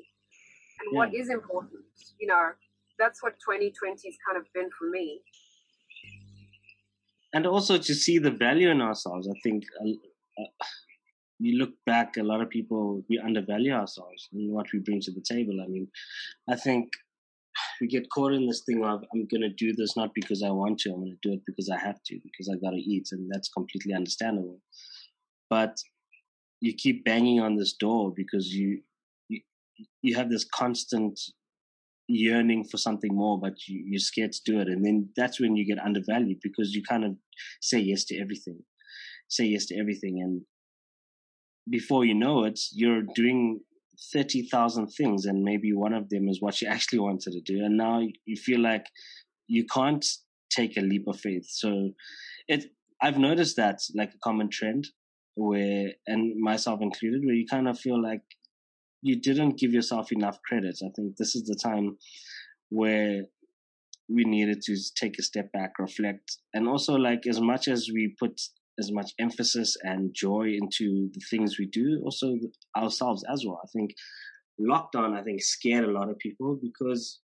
and yeah. what is important. You know, that's what 2020 has kind of been for me. And also to see the value in ourselves. I think uh, uh, you look back, a lot of people, we undervalue ourselves and what we bring to the table. I mean, I think we get caught in this thing of I'm going to do this not because I want to, I'm going to do it because I have to, because I got to eat. And that's completely understandable. But you keep banging on this door because you you have this constant yearning for something more, but you, you're scared to do it. And then that's when you get undervalued because you kind of say yes to everything, say yes to everything. And before you know it, you're doing 30,000 things and maybe one of them is what you actually wanted to do. And now you feel like you can't take a leap of faith. So it, I've noticed that like a common trend where, and myself included, where you kind of feel like you didn't give yourself enough credit. I think this is the time where we needed to take a step back, reflect, and also like as much as we put as much emphasis and joy into the things we do, also ourselves as well. I think lockdown, I think, scared a lot of people because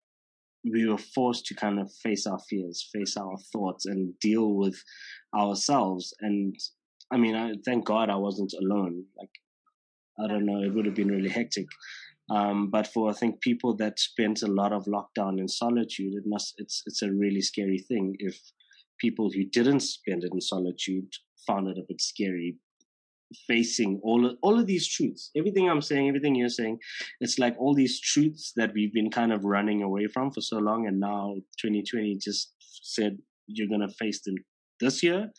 we were forced to kind of face our fears, face our thoughts, and deal with ourselves. And I mean, I thank God I wasn't alone. Like I don't know, it would have been really hectic. Um, but for I think people that spent a lot of lockdown in solitude, it must it's it's a really scary thing. If people who didn't spend it in solitude found it a bit scary, facing all of, all of these truths, everything I'm saying, everything you're saying, it's like all these truths that we've been kind of running away from for so long, and now 2020 just said you're gonna face them this year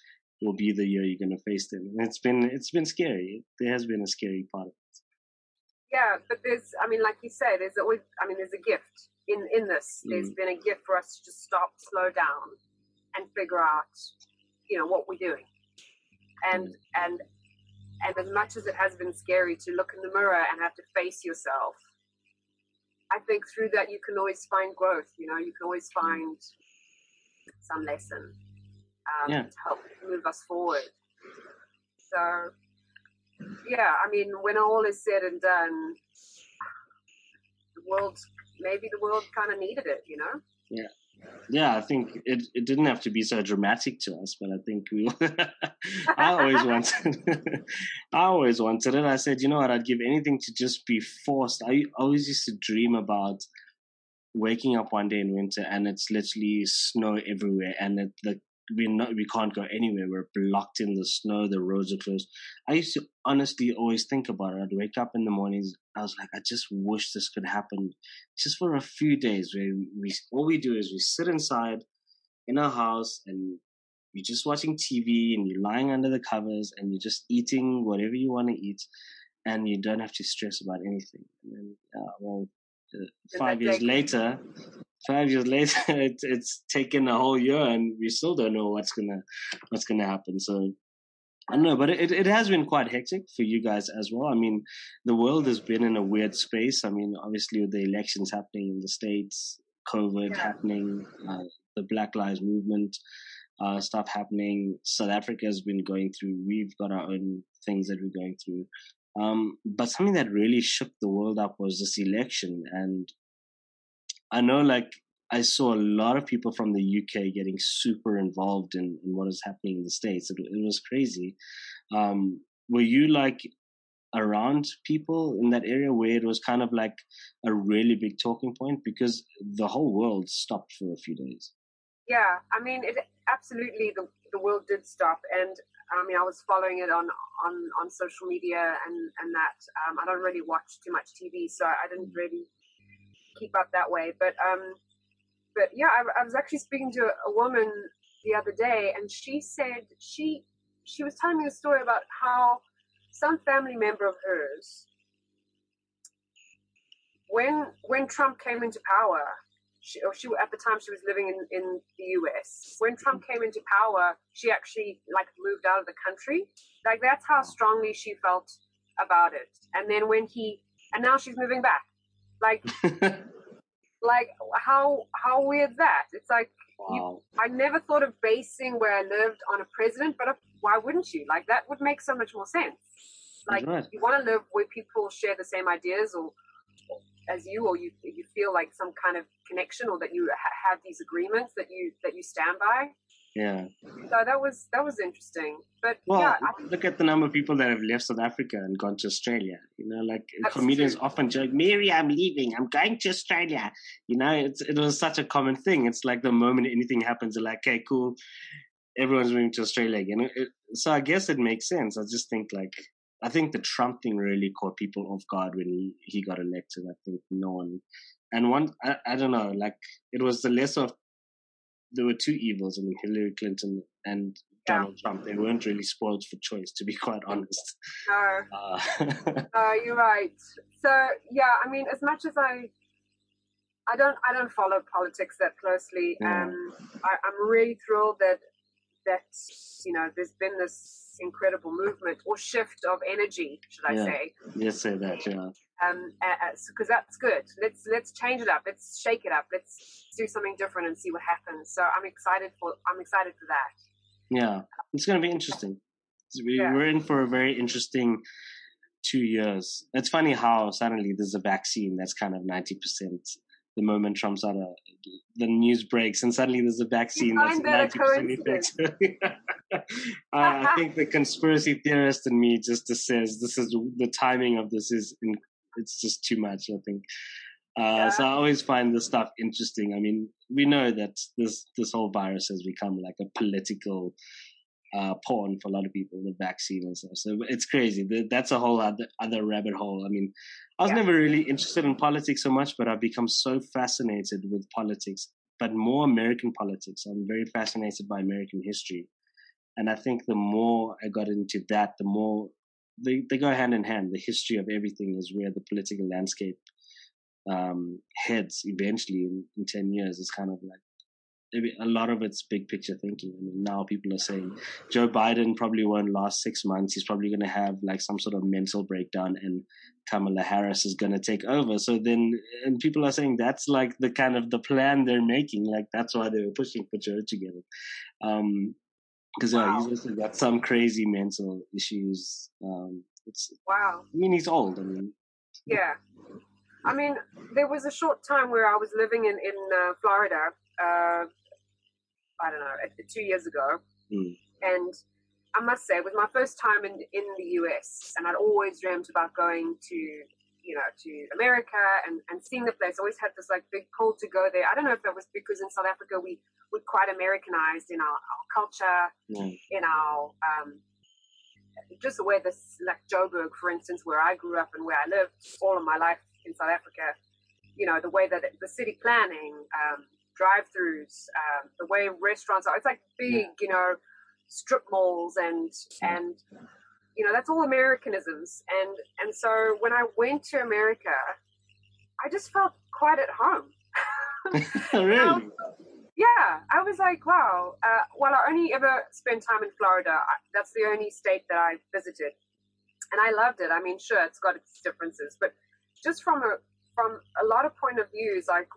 will be the year you're going to face them. And it's been it's been scary. There has been a scary part of it. Yeah, but there's I mean, like you say, there's always I mean, there's a gift in in this. Mm. There's been a gift for us to just stop, slow down, and figure out, you know, what we're doing. And mm. and and as much as it has been scary to look in the mirror and have to face yourself, I think through that you can always find growth. You know, you can always mm. find some lesson um, yeah. help move us forward. So, yeah, I mean, when all is said and done, the world, maybe the world kind of needed it, you know? Yeah. Yeah, I think it, it didn't have to be so dramatic to us, but I think we. I always wanted, I always wanted it. I said, you know what? I'd give anything to just be forced. I always used to dream about waking up one day in winter and it's literally snow everywhere and it, the we not we can't go anywhere. We're blocked in the snow. The roads are closed. I used to honestly always think about it. I'd wake up in the mornings. I was like, I just wish this could happen, just for a few days. Where we all we do is we sit inside, in a house and you're just watching TV and you're lying under the covers and you're just eating whatever you want to eat and you don't have to stress about anything. And then, uh, well, five years later, five years later, it's, it's taken a whole year and we still don't know what's gonna what's gonna happen. So I don't know, but it, it has been quite hectic for you guys as well. I mean, the world has been in a weird space. I mean, obviously with the elections happening in the states, COVID yeah. happening, uh, the Black Lives Movement uh, stuff happening. South Africa has been going through. We've got our own things that we're going through. Um, but something that really shook the world up was this election, and I know, like, I saw a lot of people from the UK getting super involved in, in what is happening in the states. It, it was crazy. Um, were you like around people in that area where it was kind of like a really big talking point because the whole world stopped for a few days? Yeah, I mean, it absolutely the the world did stop, and I mean, I was following it on on on social media and and that. Um, I don't really watch too much TV, so I didn't really keep up that way. But um, but yeah, I, I was actually speaking to a woman the other day, and she said she she was telling me a story about how some family member of hers, when when Trump came into power, she, or she at the time she was living in, in the US. When Trump mm-hmm. came into power, she actually like moved out of the country. Like that's how strongly she felt about it. And then when he and now she's moving back. Like like how how weird that? It's like wow. you, I never thought of basing where I lived on a president, but why wouldn't you? Like that would make so much more sense. Like right. you want to live where people share the same ideas or as you or you you feel like some kind of connection or that you ha- have these agreements that you that you stand by? Yeah. So that was that was interesting. But well yeah, look at the number of people that have left south africa and gone to australia. You know like comedians often joke mary i'm leaving. I'm going to australia. You know it's, it was such a common thing. It's like the moment anything happens they're like okay cool. Everyone's moving to australia again. It, so i guess it makes sense. I just think like I think the Trump thing really caught people off guard when he, he got elected. I think no one, and one, I, I don't know, like it was the less of, there were two evils. I mean, Hillary Clinton and Donald yeah. Trump. They weren't really spoiled for choice, to be quite honest. No. Uh, uh, you're right. So yeah, I mean, as much as I, I don't, I don't follow politics that closely. Yeah. Um, I, I'm really thrilled that that you know there's been this incredible movement or shift of energy, should I yeah. say? Yes, say that, yeah. Um, because that's good. Let's let's change it up. Let's shake it up. Let's do something different and see what happens. So I'm excited for I'm excited for that. Yeah, it's going to be interesting. We, yeah. We're in for a very interesting two years. It's funny how suddenly there's a vaccine that's kind of ninety percent the moment Trump's out of the news breaks and suddenly there's a vaccine that's ninety percent effective. I, I think the conspiracy theorist in me just says this is the timing of this is in, it's just too much. I think. Uh, yeah. So I always find this stuff interesting. I mean, we know that this this whole virus has become like a political uh, porn for a lot of people, the vaccine and stuff. So it's crazy. That's a whole other other rabbit hole. I mean, I was yeah. never really interested in politics so much, but I've become so fascinated with politics, but more American politics. I'm very fascinated by American history. And I think the more I got into that, the more they, they go hand in hand. The history of everything is where the political landscape um, heads eventually in, in 10 years is kind of like a lot of it's big picture thinking. I mean, now people are saying Joe Biden probably won't last six months. He's probably going to have like some sort of mental breakdown, and Kamala Harris is going to take over. So then, and people are saying that's like the kind of the plan they're making. Like that's why they were pushing for Joe to get it. Um, because wow. he's also got some crazy mental issues. Um, it's wow. I mean, he's old. I mean, yeah. I mean, there was a short time where I was living in in uh, Florida. Uh, I don't know, two years ago. Mm. And I must say, it was my first time in, in the US, and I'd always dreamt about going to, you know, to America and, and seeing the place. I always had this like big pull to go there. I don't know if that was because in South Africa we we're quite Americanized in our, our culture, mm. in our um, just the way this, like Joburg, for instance, where I grew up and where I lived all of my life in South Africa. You know, the way that it, the city planning, um, drive-throughs, um, the way restaurants are. It's like big, you know, strip malls and and you know that's all Americanisms. And and so when I went to America, I just felt quite at home. really? yeah, I was like, wow. Uh, well, I only ever spent time in Florida. That's the only state that I visited, and I loved it. I mean, sure, it's got its differences, but just from a from a lot of point of views, like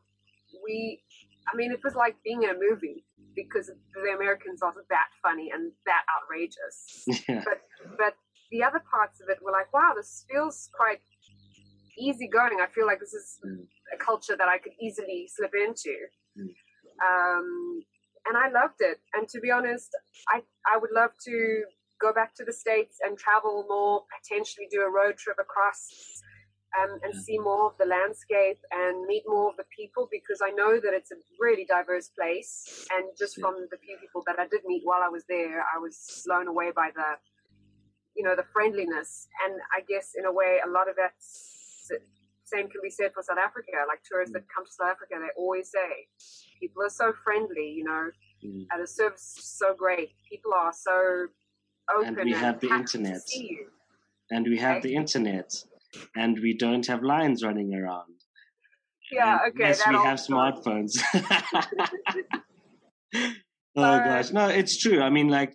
we, I mean, it was like being in a movie because the Americans are that funny and that outrageous. Yeah. But but the other parts of it were like, wow, this feels quite easygoing. I feel like this is mm. a culture that I could easily slip into. Mm. Um, and I loved it. And to be honest, I, I would love to go back to the States and travel more, potentially do a road trip across um, and see more of the landscape and meet more of the people because I know that it's a really diverse place. And just from the few people that I did meet while I was there, I was blown away by the, you know, the friendliness. And I guess in a way, a lot of that same can be said for South Africa. Like tourists that come to South Africa, they always say people are so friendly, you know, mm. and the service is so great. People are so open. And we have the internet. And we have okay. the internet and we don't have lions running around. Yeah, okay. Yes, we have smartphones. oh gosh, no, it's true. I mean, like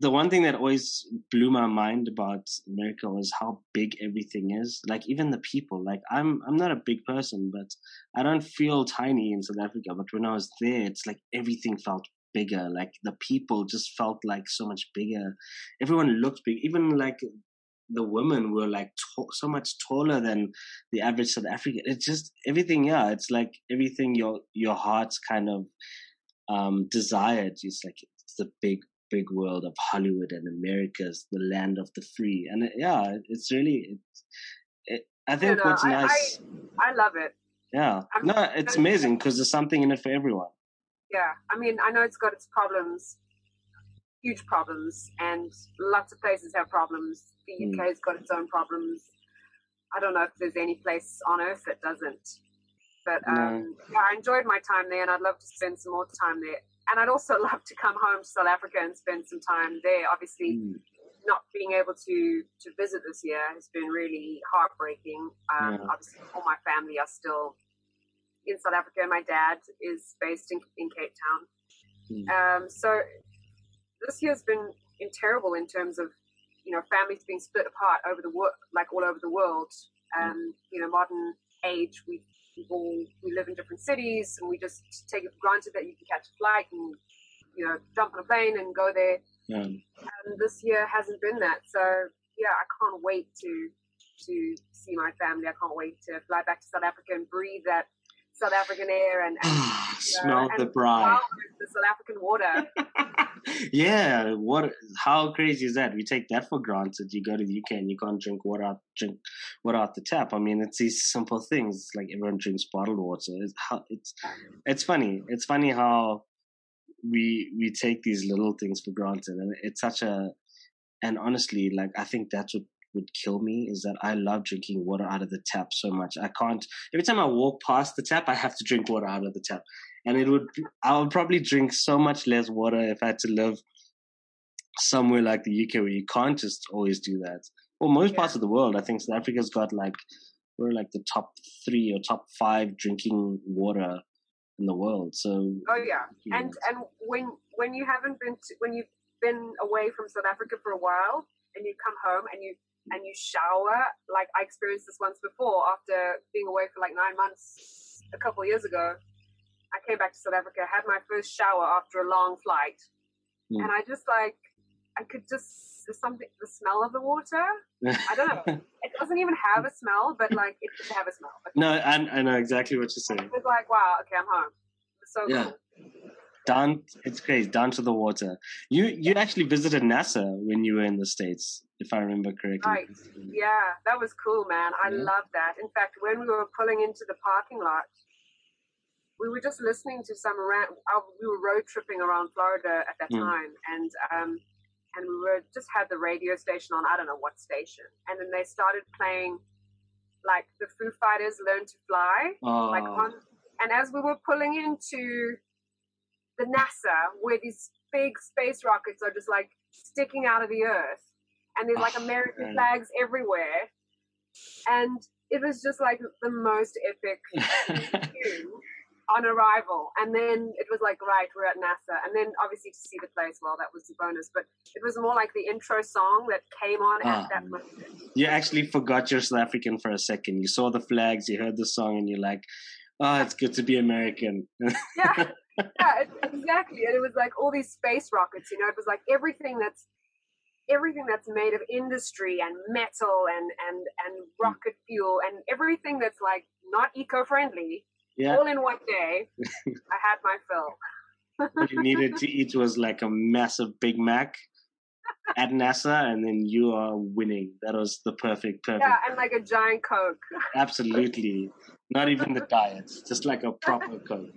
the one thing that always blew my mind about America was how big everything is. Like even the people. Like I'm, I'm not a big person, but I don't feel tiny in South Africa. But when I was there, it's like everything felt bigger. Like the people just felt like so much bigger. Everyone looked big. Even like the women were like t- so much taller than the average South African. It's just everything. Yeah, it's like everything your your heart's kind of um desired. It's like it's the big big world of Hollywood and America's the land of the free. And it, yeah, it's really. It's, it, I think you know, what's I, nice. I, I love it. Yeah, I'm, no, it's amazing because there's something in it for everyone. Yeah, I mean, I know it's got its problems, huge problems, and lots of places have problems the UK has got its own problems. I don't know if there's any place on earth that doesn't. But um, no. yeah, I enjoyed my time there, and I'd love to spend some more time there. And I'd also love to come home to South Africa and spend some time there. Obviously, mm. not being able to to visit this year has been really heartbreaking. Um. Obviously, all my family are still in South Africa. My dad is based in, in Cape Town. Mm. Um, so this year's been in terrible in terms of you know, families being split apart over the world, like all over the world. Um, you know, modern age, we all we live in different cities, and we just take it for granted that you can catch a flight and you know jump on a plane and go there. Yeah. And this year hasn't been that, so yeah, I can't wait to to see my family. I can't wait to fly back to South Africa and breathe that South African air and, and smell the brine, the South African water. yeah, what? How crazy is that? We take that for granted. You go to the UK and you can't drink water out drink water out the tap. I mean, it's these simple things like everyone drinks bottled water. It's how it's it's funny. It's funny how we we take these little things for granted, and it's such a and honestly, like I think that's what would kill me is that I love drinking water out of the tap so much. I can't. Every time I walk past the tap, I have to drink water out of the tap, and it would. I would probably drink so much less water if I had to live somewhere like the UK where you can't just always do that. Well, most yeah. parts of the world, I think South Africa's got like we're like the top three or top five drinking water in the world. So oh yeah, and and when when you haven't been to, when you've been away from South Africa for a while and you come home and you and you shower. Like I experienced this once before after being away for like nine months a couple of years ago. I came back to South Africa, had my first shower after a long flight, mm. and I just like I could just something the smell of the water. I don't know. it doesn't even have a smell, but like it could have a smell. Okay. No, I, I know exactly what you're saying. It was like wow, okay, I'm home. so yeah. Cool. Down, it's crazy. Down to the water. You you actually visited NASA when you were in the states if I remember correctly. Right. Yeah, that was cool, man. I yeah. love that. In fact, when we were pulling into the parking lot, we were just listening to some rant. Uh, we were road tripping around Florida at that mm. time, and um, and we were just had the radio station on. I don't know what station, and then they started playing like the Foo Fighters "Learn to Fly," oh. like on, And as we were pulling into the NASA, where these big space rockets are just like sticking out of the earth, and there's like Oh, American man. flags everywhere, and it was just like the most epic on arrival. And then it was like, right, we're at NASA. And then obviously to see the place, well, that was the bonus. But it was more like the intro song that came on Ah. at that moment. you actually forgot you're South African for a second. You saw the flags, you heard the song, and you're like, "Oh, it's good to be American." Yeah, yeah, exactly. And it was like all these space rockets, you know, it was like everything that's everything that's made of industry and metal and and and rocket fuel and everything that's like not eco-friendly yeah, all in one day i had my fill what you needed to eat was like a massive Big Mac at NASA, and then you are winning. That was the perfect, perfect. yeah and like a giant coke Absolutely, not even the diet, just like a proper Coke.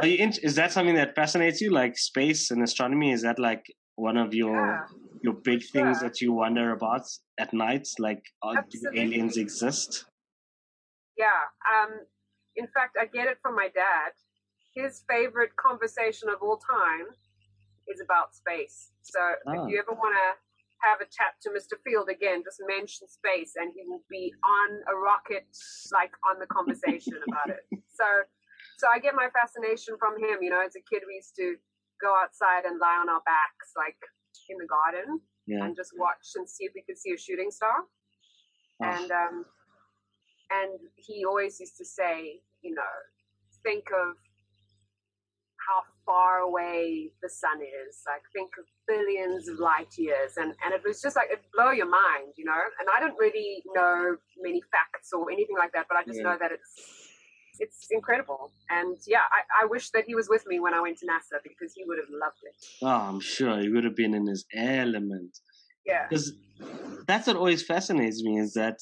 Are you? In, is that something that fascinates you, like space and astronomy? Is that like one of your yeah your big things that you wonder about at night? Like, are, do aliens exist? yeah um in fact i get it from my dad his favorite conversation of all time is about space so Ah. if you ever want to have a chat to mr field again just mention space and he will be on a rocket like on the conversation about it so so i get my fascination from him you know as a kid we used to go outside and lie on our backs like in the garden Yeah. and just watch and see if we could see a shooting star Oh, and um, and he always used to say, you know, think of how far away the sun is. Like think of billions of light years, and and it was just like it blow your mind, you know. And I don't really know many facts or anything like that, but I just Yeah. know that it's it's incredible. And yeah, I, I wish that he was with me when I went to NASA because he would have loved it. oh, I'm sure he would have been in his element. Yeah. Because that's what always fascinates me is that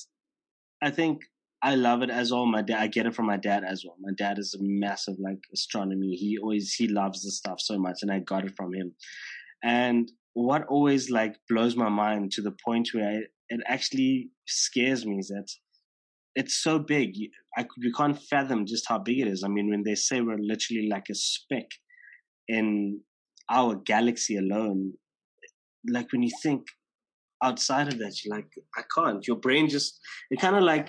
I think I love it as well. My dad, I get it from my dad as well. My dad is a massive like astronomy. He always he loves the stuff so much, and I got it from him. And what always like blows my mind to the point where I, it actually scares me is that it's so big. You, I, can't fathom just how big it is. I mean, when they say we're literally like a speck in our galaxy alone, like when you think outside of that, you're like, I can't. Your brain just, it kind of like,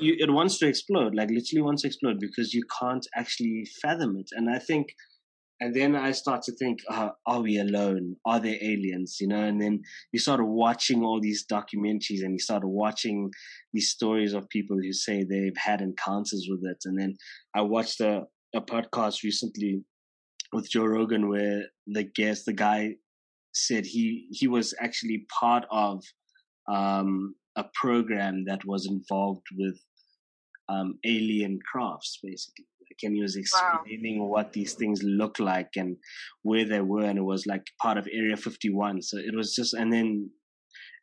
you, it wants to explode, like literally wants to explode because you can't actually fathom it. And I think, and then I start to think, uh, are we alone? Are there aliens? You know, and then you started watching all these documentaries and you started watching these stories of people who say they've had encounters with it. And then I watched a, a podcast recently with Joe Rogan where the guest, the guy said he he was actually part of um, a program that was involved with um, alien crafts, basically. And he was Wow. explaining what these things look like and where they were, and it was like part of Area 51. So it was just, and then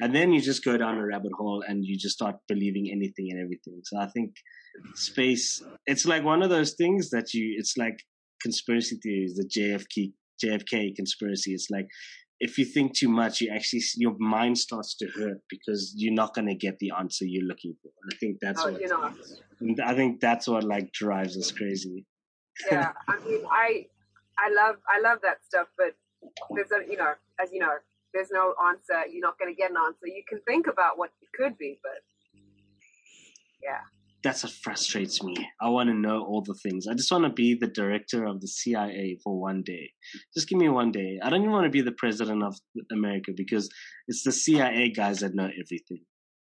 and then you just go down a rabbit hole and you just start believing anything and everything. So I think space, it's like one of those things that you, it's like conspiracy theories, the JFK JFK conspiracy. It's like if you think too much, you actually your mind starts to hurt because you're not going to get the answer you're looking for. I think that's Oh, what you know. I think that's what like drives us crazy. yeah i mean i i love i love that stuff but there's a you know as you know there's no answer you're not going to get an answer you can think about what it could be but yeah That's what frustrates me. I want to know all the things. I just want to be the director of the CIA for one day. Just give me one day. I don't even want to be the president of America because it's the CIA guys that know everything.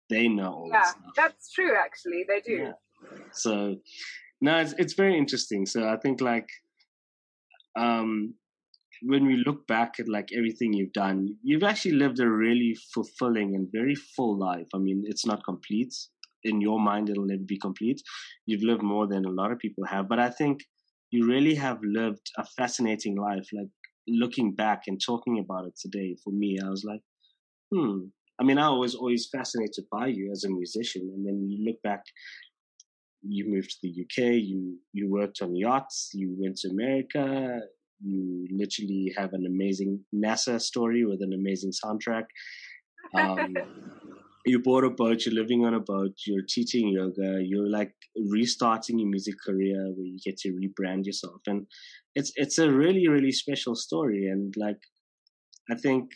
They know all yeah that's true actually they do Yeah. So no, it's it's very interesting. So I think like um when we look back at like everything you've done, you've actually lived a really fulfilling and very full life. I mean, it's not complete. In your mind, it'll never be complete. You've lived more than a lot of people have, but I think you really have lived a fascinating life. Like looking back and talking about it today, for me, I was like, hmm. I mean, I was always fascinated by you as a musician, and then you look back you moved to the UK, you you worked on yachts, you went to America, you literally have an amazing NASA story with an amazing soundtrack. Um, you bought a boat, you're living on a boat, you're teaching yoga, you're like restarting your music career where you get to rebrand yourself. And it's it's a really, really special story. And like I think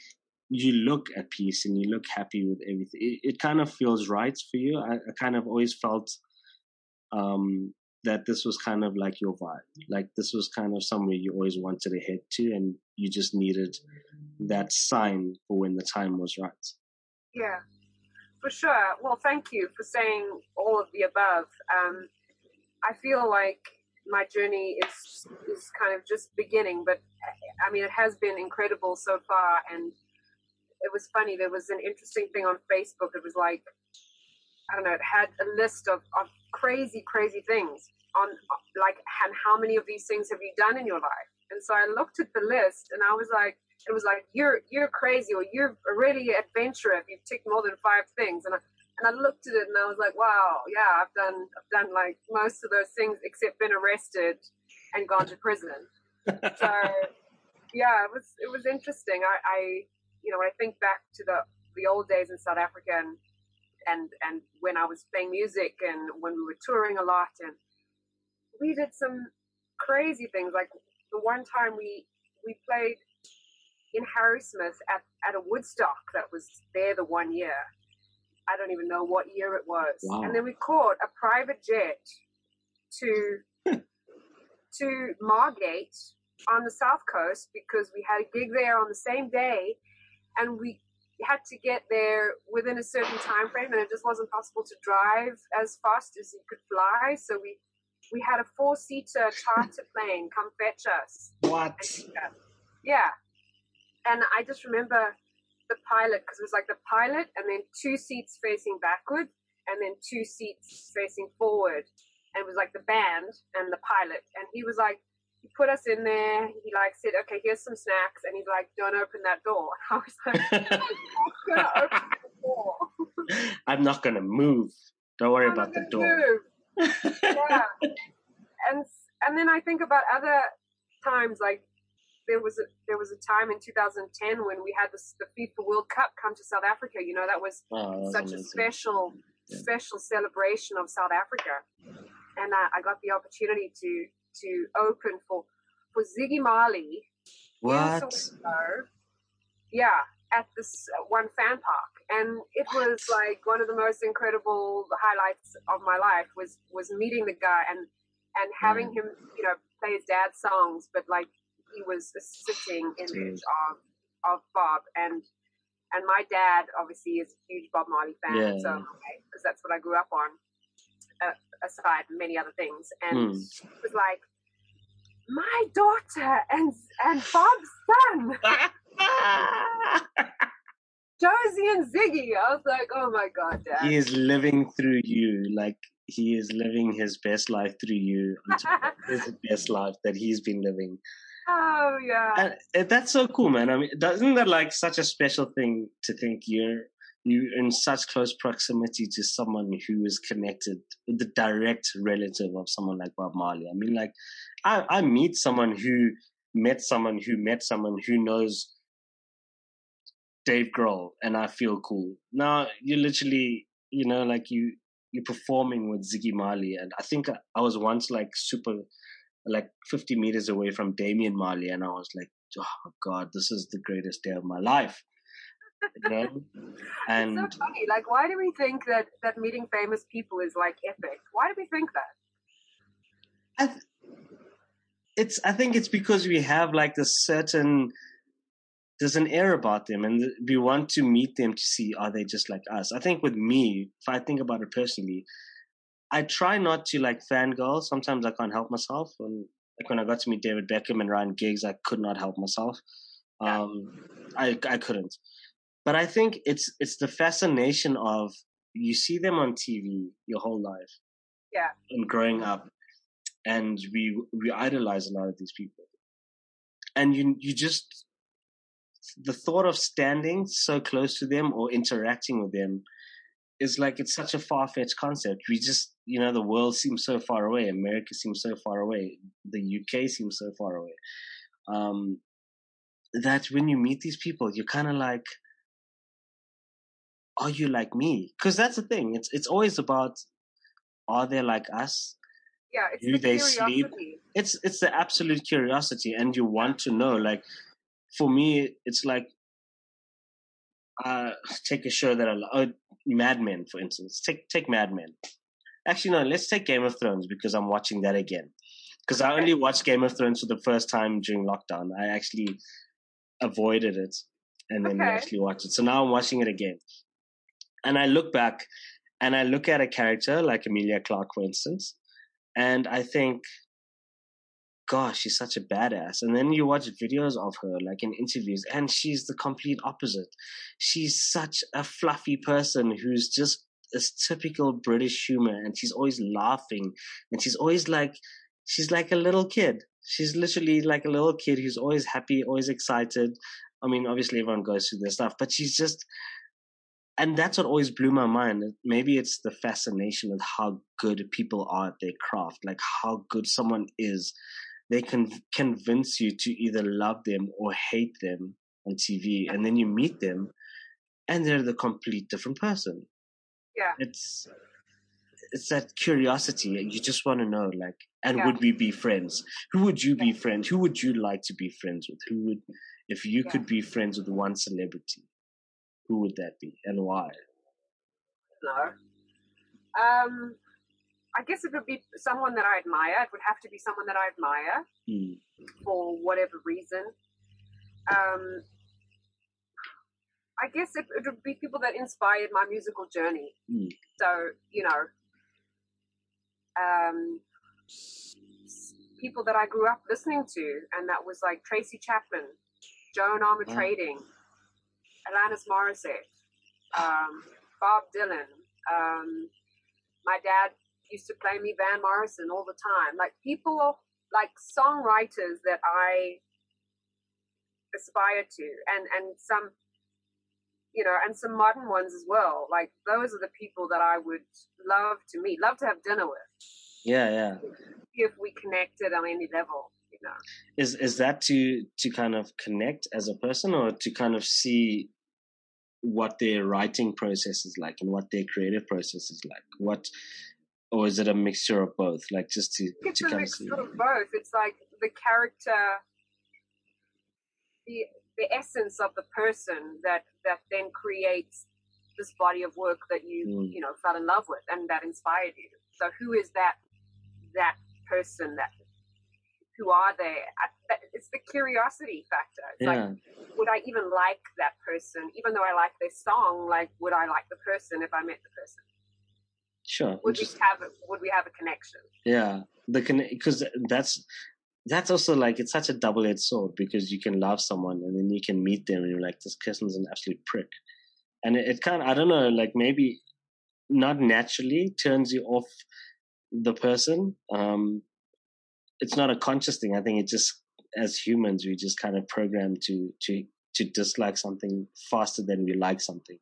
you look at peace and you look happy with everything. It, it kind of feels right for you. I, I kind of always felt um, that this was kind of like your vibe. Like this was kind of somewhere you always wanted to head to, and you just needed that sign for when the time was right. Yeah, for sure. Well, thank you for saying all of the above. Um, I feel like my journey is is kind of just beginning, but I mean, it has been incredible so far. And it was funny. There was an interesting thing on Facebook. It was like I don't know. It had a list of, of crazy, crazy things on like, and how many of these things have you done in your life? And so I looked at the list, and I was like, it was like you're you're crazy or you're really adventurous if you've ticked more than five things. And I, and I looked at it and I was like, wow, yeah, I've done I've done like most of those things except been arrested and gone to prison. so yeah, it was it was interesting. I, I you know when I think back to the the old days in South Africa and and and when I was playing music and when we were touring a lot and we did some crazy things like the one time we we played in Harrismith at, at a Woodstock that was there the one year. I don't even know what year it was. Wow. And then we caught a private jet to to Margate on the south coast because we had a gig there on the same day and we had to get there within a certain time frame and it just wasn't possible to drive as fast as you could fly so we we had a four seater charter plane come fetch us what yeah and i just remember the pilot because it was like the pilot and then two seats facing backward and then two seats facing forward and it was like the band and the pilot and he was like he put us in there. He like said, "Okay, here's some snacks," and he's like, "Don't open that door." I was like, "I'm not gonna open the door. I'm not gonna move. Don't worry I'm about the door." yeah, and and then I think about other times like there was a there was a time in 2010 when we had this, the FIFA World Cup come to South Africa. You know that was oh, such amazing. a special yeah. special celebration of South Africa, and I, I got the opportunity to to open for for Ziggy Marley. What? Yeah, at this one fan park, and it was like one of the most incredible highlights of my life was was meeting the guy and and having mm. him, you know, play his dad's songs, but like he was a sitting image of of Bob and and my dad obviously is a huge Bob Marley fan, yeah. so because that's what I grew up on uh, aside many other things, and mm. it was like my daughter and and Bob's son. Josie and Ziggy. I was like, oh my god, Dad. He is living through you. Like he is living his best life through you. his best life that he's been living. Oh yeah. And eh, that's so cool, man. I mean, doesn't that like such a special thing to think you're you in such close proximity to someone who is connected, with the direct relative of someone like Bob Marley. I mean, like, I, I meet someone who met someone who met someone who knows Dave Grohl, and I feel cool. Now you literally, you know, like you you're performing with Ziggy Marley, and I think I, I was once like super, like 50 meters away from Damian Marley, and I was like, oh God, this is the greatest day of my life you know? And it's so funny. Like, why do we think that that meeting famous people is like epic? Why do we think that? I th- it's. I think it's because we have like a certain. There's an air about them, and we want to meet them to see are they just like us. I think with me, if I think about it personally, I try not to like fangirl. Sometimes I can't help myself. When like when I got to meet David Beckham and Ryan Giggs, I could not help myself. Um, I I couldn't. But I think it's it's the fascination of you see them on TV your whole life. Yeah. And growing up. And we we idolize a lot of these people. And you you just the thought of standing so close to them or interacting with them is like it's such a far fetched concept. We just you know, the world seems so far away. America seems so far away. The UK seems so far away. Um, that when you meet these people, you're kind of like, are you like me? Because that's the thing. It's it's always about are they like us? Yeah, it's Do the they curiosity. sleep? It's it's the absolute curiosity, and you want to know. Like for me, it's like uh, take a show that I love. Mad Men, for instance. Take take Mad Men. Actually, no. Let's take Game of Thrones because I'm watching that again. Because I only watched Game of Thrones for the first time during lockdown. I actually avoided it and then Okay. actually watched it. So now I'm watching it again. And I look back and I look at a character like Emilia Clarke, for instance, and I think, gosh, she's such a badass. And then you watch videos of her, like in interviews, and she's the complete opposite. She's such a fluffy person who's just this typical British humor, and she's always laughing, and she's always like, she's like a little kid. She's literally like a little kid who's always happy, always excited. I mean, obviously everyone goes through their stuff, but she's just, and that's what always blew my mind. Maybe it's the fascination with how good people are at their craft, like how good someone is. They can convince you to either love them or hate them on TV, and then you meet them, and they're the complete different person. Yeah. It's it's that curiosity. You just want to know, like, and Yeah. would we be friends? Who would you be friends? Who would you like to be friends with? Who would, if you Yeah. could be friends with one celebrity, who would that be and why? No. Um, I guess it would be someone that I admire. It would have to be someone that I admire Hmm. for whatever reason. Um, I guess it, it would be people that inspired my musical journey. Mm. So, you know, um, people that I grew up listening to, and that was like Tracy Chapman, Joan Armour Wow. Trading, Alanis Morissette, um, Bob Dylan. Um, my dad used to play me Van Morrison all the time. Like people, like songwriters that I aspire to, and and some, you know, and some modern ones as well. Like those are the people that I would love to meet, love to have dinner with, Yeah, yeah. if we connected on any level. You know, Is is that to to kind of connect as a person, or to kind of see what their writing process is like and what their creative process is like? What, or is it a mixture of both? Like just to it's to a kind of mix see. of both. It's like the character, the the essence of the person that that then creates this body of work that you Mm. you know fell in love with and that inspired you. So who is that that person that who are they? It's the curiosity factor. It's Yeah. like would I even like that person? Even though I like their song, like would I like the person if I met the person? Sure. Would we have a, would we have a connection? Yeah, the because that's that's also like it's such a double edged sword because you can love someone and then you can meet them and you're like this person's an absolute prick, and it, it kind of I don't know like maybe not naturally turns you off the person. Um, it's not a conscious thing. I think it just as humans we just kind of program to to to dislike something faster than we like something,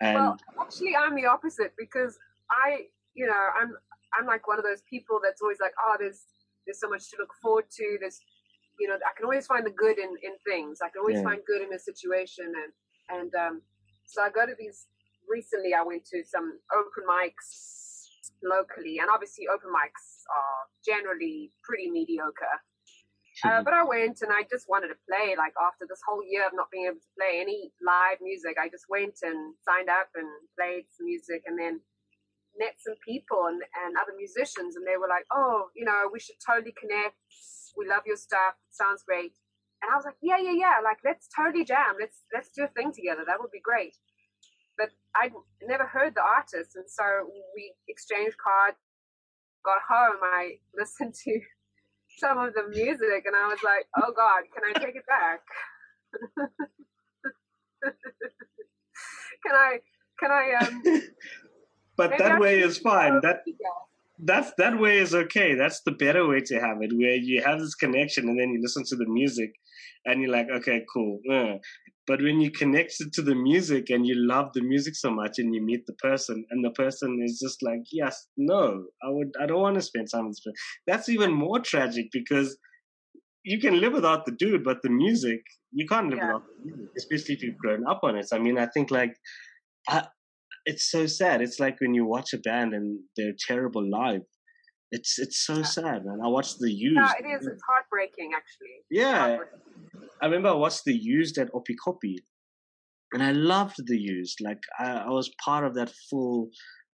and well, actually, I'm the opposite because I, you know, I'm I'm like one of those people that's always like, oh, there's there's so much to look forward to. There's, you know, I can always find the good in in things. I can always Yeah. find good in a situation, and and um, so I go to these. Recently, I went to some open mics locally, and obviously, open mics are generally pretty mediocre. Uh, but I went and I just wanted to play. Like after this whole year of not being able to play any live music, I just went and signed up and played some music, and then met some people and, and other musicians, and they were like, "Oh, you know, we should totally connect. We love your stuff. It sounds great." And I was like, "Yeah, yeah, yeah. Like let's totally jam. Let's let's do a thing together. That would be great." But I'd never heard the artist, and so we exchanged cards. Got home, I listened to some of the music and I was like, oh God, can I take it back? can I, can I, um, but that way is fine. That that's that way is okay. That's the better way to have it, where you have this connection and then you listen to the music, and you're like, okay, cool. uh. But when you connect it to the music and you love the music so much, and you meet the person, and the person is just like, yes, no, I would, I don't want to spend time with this person. That's even more tragic because you can live without the dude, but the music you can't live Yeah. without the music, especially if you've grown up on it. I mean, I think like I, it's so sad. It's like when you watch a band and they're terrible live. It's it's so sad, man. I watched The Used. Yeah, it is. It's heartbreaking, actually. Yeah, Heartbreaking. I remember I watched The Used at Oppikoppi, and I loved The Used. Like I, I was part of that full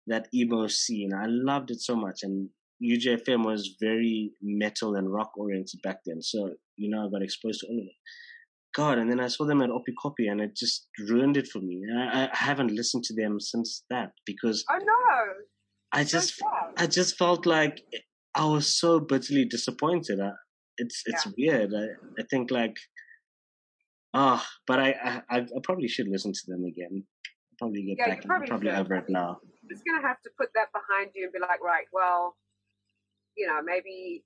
that emo scene. I loved it so much, and UJFM was very metal and rock oriented back then. So you know, I got exposed to all of it. God, and then I saw them at Oppikoppi, and it just ruined it for me. I, I haven't listened to them since that because Oh no! I just. I just felt like I was so bitterly disappointed. I, it's it's weird. I, I think like ah, but I, I I I probably should listen to them again. Probably get Yeah, back. probably I'm probably should. over it now. just gonna have to put that behind you and be like, right, well, you know, maybe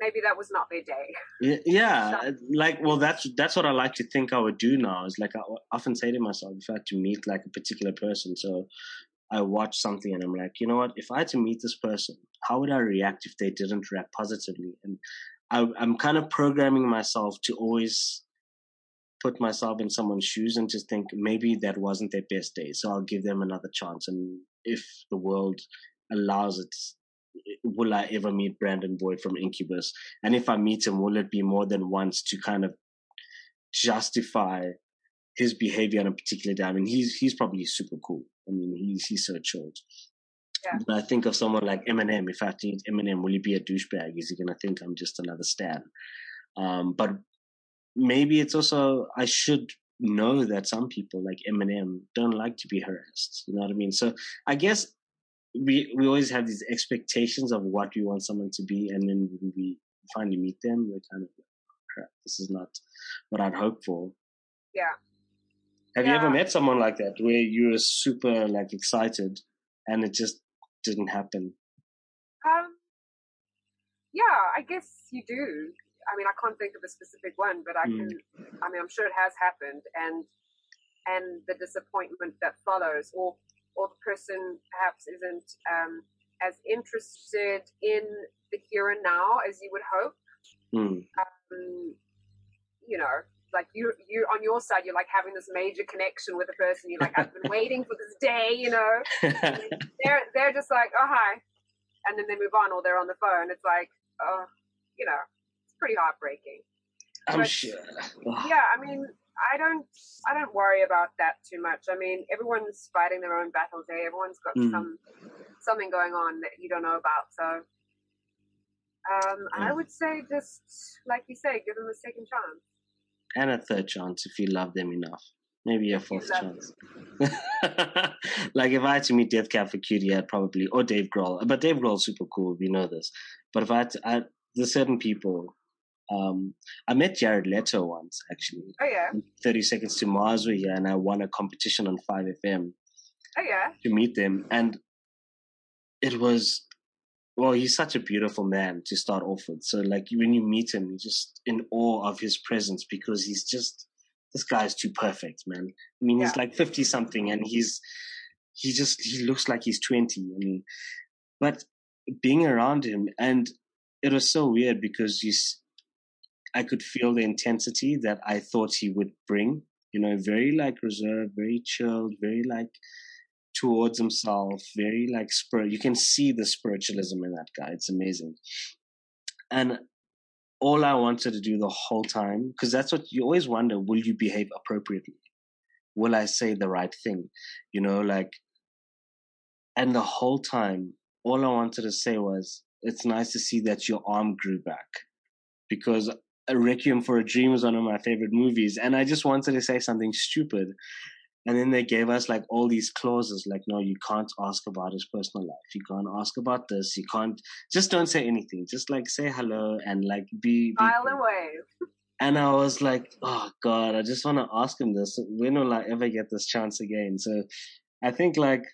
maybe that was not their day. Yeah, yeah, like well, that's that's what I like to think I would do now. Is like I often say to myself, if I had to meet like a particular person, so I watch something and I'm like, you know what? If I had to meet this person, how would I react if they didn't react positively? And I, I'm kind of programming myself to always put myself in someone's shoes and just think maybe that wasn't their best day, so I'll give them another chance. And if the world allows it, will I ever meet Brandon Boyd from Incubus? And if I meet him, will it be more than once to kind of justify his behavior on a particular day? I mean, he's he's probably super cool. I mean, he's he's so chilled. Yeah. But I think of someone like Eminem. If I to meet Eminem, will he be a douchebag? Is he gonna think I'm just another stan? Um, but maybe it's also I should know that some people like Eminem don't like to be harassed. You know what I mean? So I guess we we always have these expectations of what we want someone to be, and then when we finally meet them, we're kind of like, crap, this is not what I'd hoped for. Yeah. Have you ever met someone like that where you were super like excited and it just didn't happen? Um, yeah, I guess you do. I mean, I can't think of a specific one, but I Mm. can. I mean, I'm sure it has happened, and and the disappointment that follows, or or the person perhaps isn't um, as interested in the here and now as you would hope. Mm. Um, you know, like you you on your side, you're like having this major connection with a person. You're like, I've been waiting for this day. You know, they're they're just like, oh hi, and then they move on, or they're on the phone. It's like, oh, you know, it's pretty heartbreaking. I'm But- sure. Yeah, I mean, I don't I don't worry about that too much. I mean, everyone's fighting their own battles. Hey, everyone's got Mm. some something going on that you don't know about. So, um, I Mm. would say just like you say, give them a second chance. and a third chance if you love them enough. Maybe a fourth chance. like if I had to meet Death Cab for Cutie, I'd probably or Dave Grohl. But Dave Grohl's super cool. We know this. But if I had to, I, there's certain people. Um, I met Jared Leto once actually. Oh yeah, Thirty Seconds to Mars were here, and I won a competition on Five FM oh yeah, to meet them, and it was. Well, he's such a beautiful man to start off with. So, like, when you meet him, you're just in awe of his presence because he's just this guy's too perfect, man. I mean, he's like 50 something and he's, he just, he looks like he's 20. I mean, but being around him and it was so weird because you, I could feel the intensity that I thought he would bring, you know, very like reserved, very chilled, very like towards himself, very like spirit. You can see the spiritualism in that guy. It's amazing. And all I wanted to do the whole time, because that's what you always wonder will you behave appropriately? Will I say the right thing? You know, like, and the whole time, all I wanted to say was, it's nice to see that your arm grew back because a Requiem for a Dream is one of my favorite movies. And I just wanted to say something stupid. And then they gave us like all these clauses, like, no, you can't ask about his personal life. You can't ask about this. You can't, just don't say anything. Just like say hello and like be. be smile and wave. And I was like, oh God, I just want to ask him this. When will I ever get this chance again? So I think like,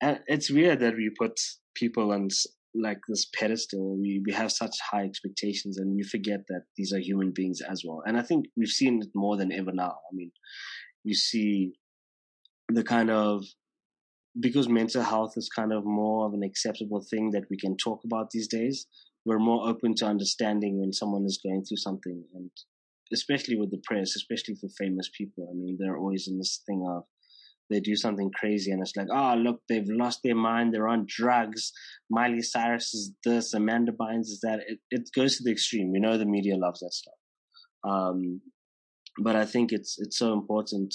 it's weird that we put people on like this pedestal. We, we have such high expectations and we forget that these are human beings as well. And I think we've seen it more than ever now. I mean, you see the kind of, because mental health is kind of more of an acceptable thing that we can talk about these days we're more open to understanding when someone is going through something and especially with the press especially for famous people i mean they're always in this thing of they do something crazy and it's like, oh, look, they've lost their mind. They're on drugs. Miley Cyrus is this. Amanda Bynes is that. It, it goes to the extreme. You know, the media loves that stuff. Um, but I think it's, it's so important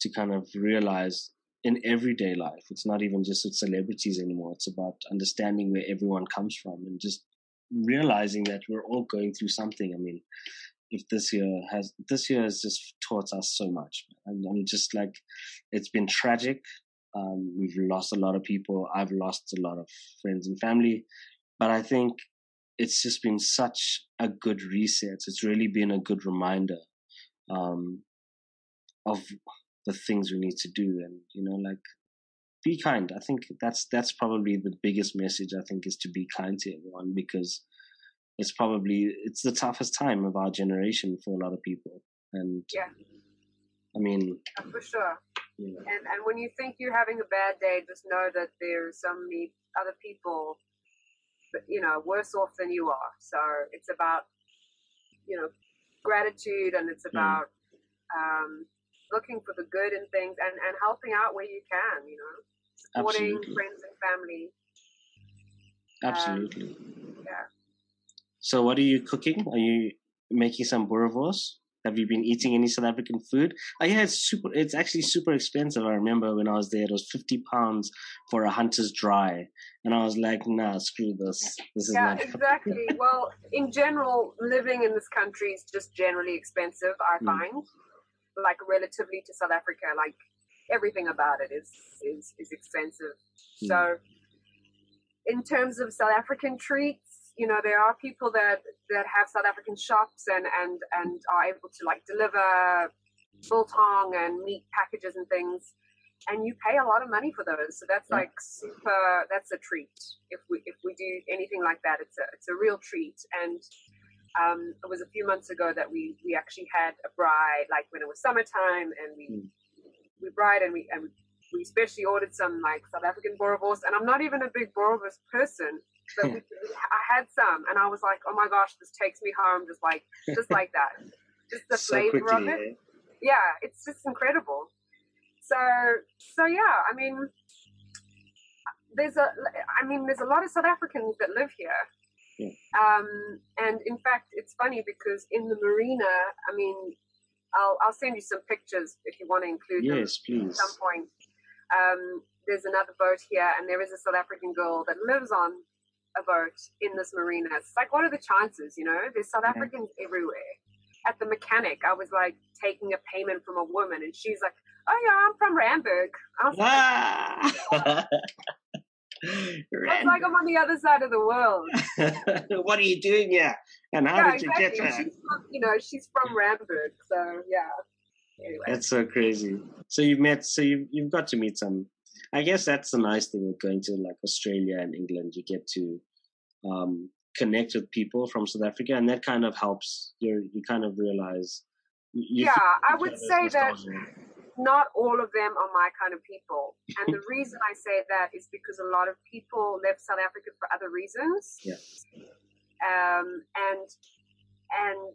to kind of realize in everyday life, it's not even just with celebrities anymore. It's about understanding where everyone comes from and just realizing that we're all going through something. I mean, if this year has this year has just taught us so much. And I'm just like, it's been tragic. Um, we've lost a lot of people. I've lost a lot of friends and family, but I think it's just been such a good reset. It's really been a good reminder um, of the things we need to do, and you know, like be kind. I think that's that's probably the biggest message. I think is to be kind to everyone because it's probably it's the toughest time of our generation for a lot of people. And yeah, I mean, yeah, for sure. And and when you think you're having a bad day, just know that there's so many other people, you know, worse off than you are. So it's about you know gratitude, and it's about mm. um, looking for the good in things and and helping out where you can. You know, supporting Absolutely. friends and family. Absolutely. Um, yeah. So, what are you cooking? Are you making some boerewors? Have you been eating any South African food? Oh yeah, it's super. It's actually super expensive. I remember when I was there, it was fifty pounds for a hunter's dry, and I was like, "Nah, screw this. This is yeah, not." exactly. well, in general, living in this country is just generally expensive. I mm. find, like relatively to South Africa, like everything about it is is is expensive. Mm. So, in terms of South African treats, you know there are people that that have South African shops and and and are able to like deliver biltong and meat packages and things and you pay a lot of money for those. So that's like super that's a treat. If we if we do anything like that it's a it's a real treat. And um, it was a few months ago that we we actually had a braai like when it was summertime and we mm. we braai and we and we especially ordered some like South African boerewors and I'm not even a big boerewors person but we, I had some, and I was like, "Oh my gosh, this takes me home," just like, just like that, just the so flavor quickly, of it. Eh? Yeah, it's just incredible. So, so yeah, I mean, there's a, I mean, there's a lot of South Africans that live here. Yeah. Um, and in fact, it's funny because in the marina, I mean, I'll I'll send you some pictures if you want to include yes, them please. at some point. Um, there's another boat here, and there is a South African girl that lives on a boat in this marina. It's like, what are the chances? You know, there's South Africans everywhere. At the mechanic, I was like taking a payment from a woman, and she's like, "Oh yeah, I'm from Randburg." I was, ah. like, I was like, I'm on the other side of the world. what are you doing here? And how yeah, did exactly. you get there? From, you know, she's from Randburg, so yeah. Anyway. That's so crazy. So you've met, so you've, you've got to meet some I guess that's the nice thing with going to like Australia and England. You get to um, connect with people from South Africa, and that kind of helps. You you kind of realize. yeah, I would say that not all of them are my kind of people, and the reason I say that is because a lot of people left South Africa for other reasons. Yeah. Um, and and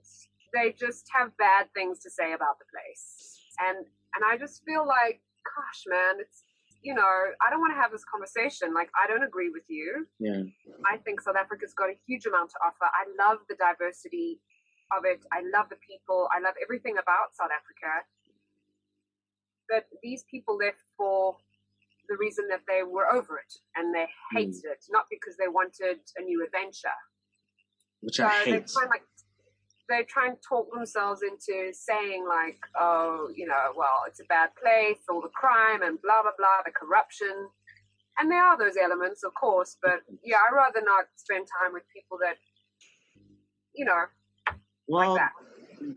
they just have bad things to say about the place, and and I just feel like, gosh, man, it's you know, I don't want to have this conversation. Like, I don't agree with you. Yeah. I think South Africa's got a huge amount to offer. I love the diversity of it. I love the people. I love everything about South Africa. But these people left for the reason that they were over it and they hmm. hated mm. it, not because they wanted a new adventure. Which so I hate. They find like they try and talk themselves into saying like, oh, you know, well, it's a bad place, all the crime and blah blah blah, the corruption, and there are those elements, of course. But yeah, I'd rather not spend time with people that, you know, well, like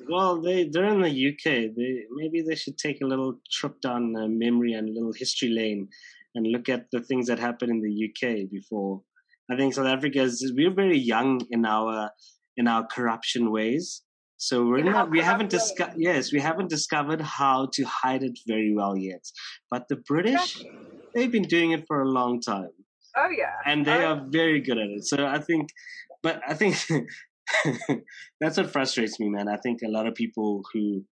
well, they they're in the UK. They maybe they should take a little trip down uh, memory and a little history lane and look at the things that happened in the UK before. I think South Africa is we're very young in our in our corruption ways. So we're not, we haven't discovered, yes, we haven't discovered how to hide it very well yet. But the British, exactly. they've been doing it for a long time. Oh yeah. And they oh. are very good at it. So I think, but I think that's what frustrates me, man. I think a lot of people who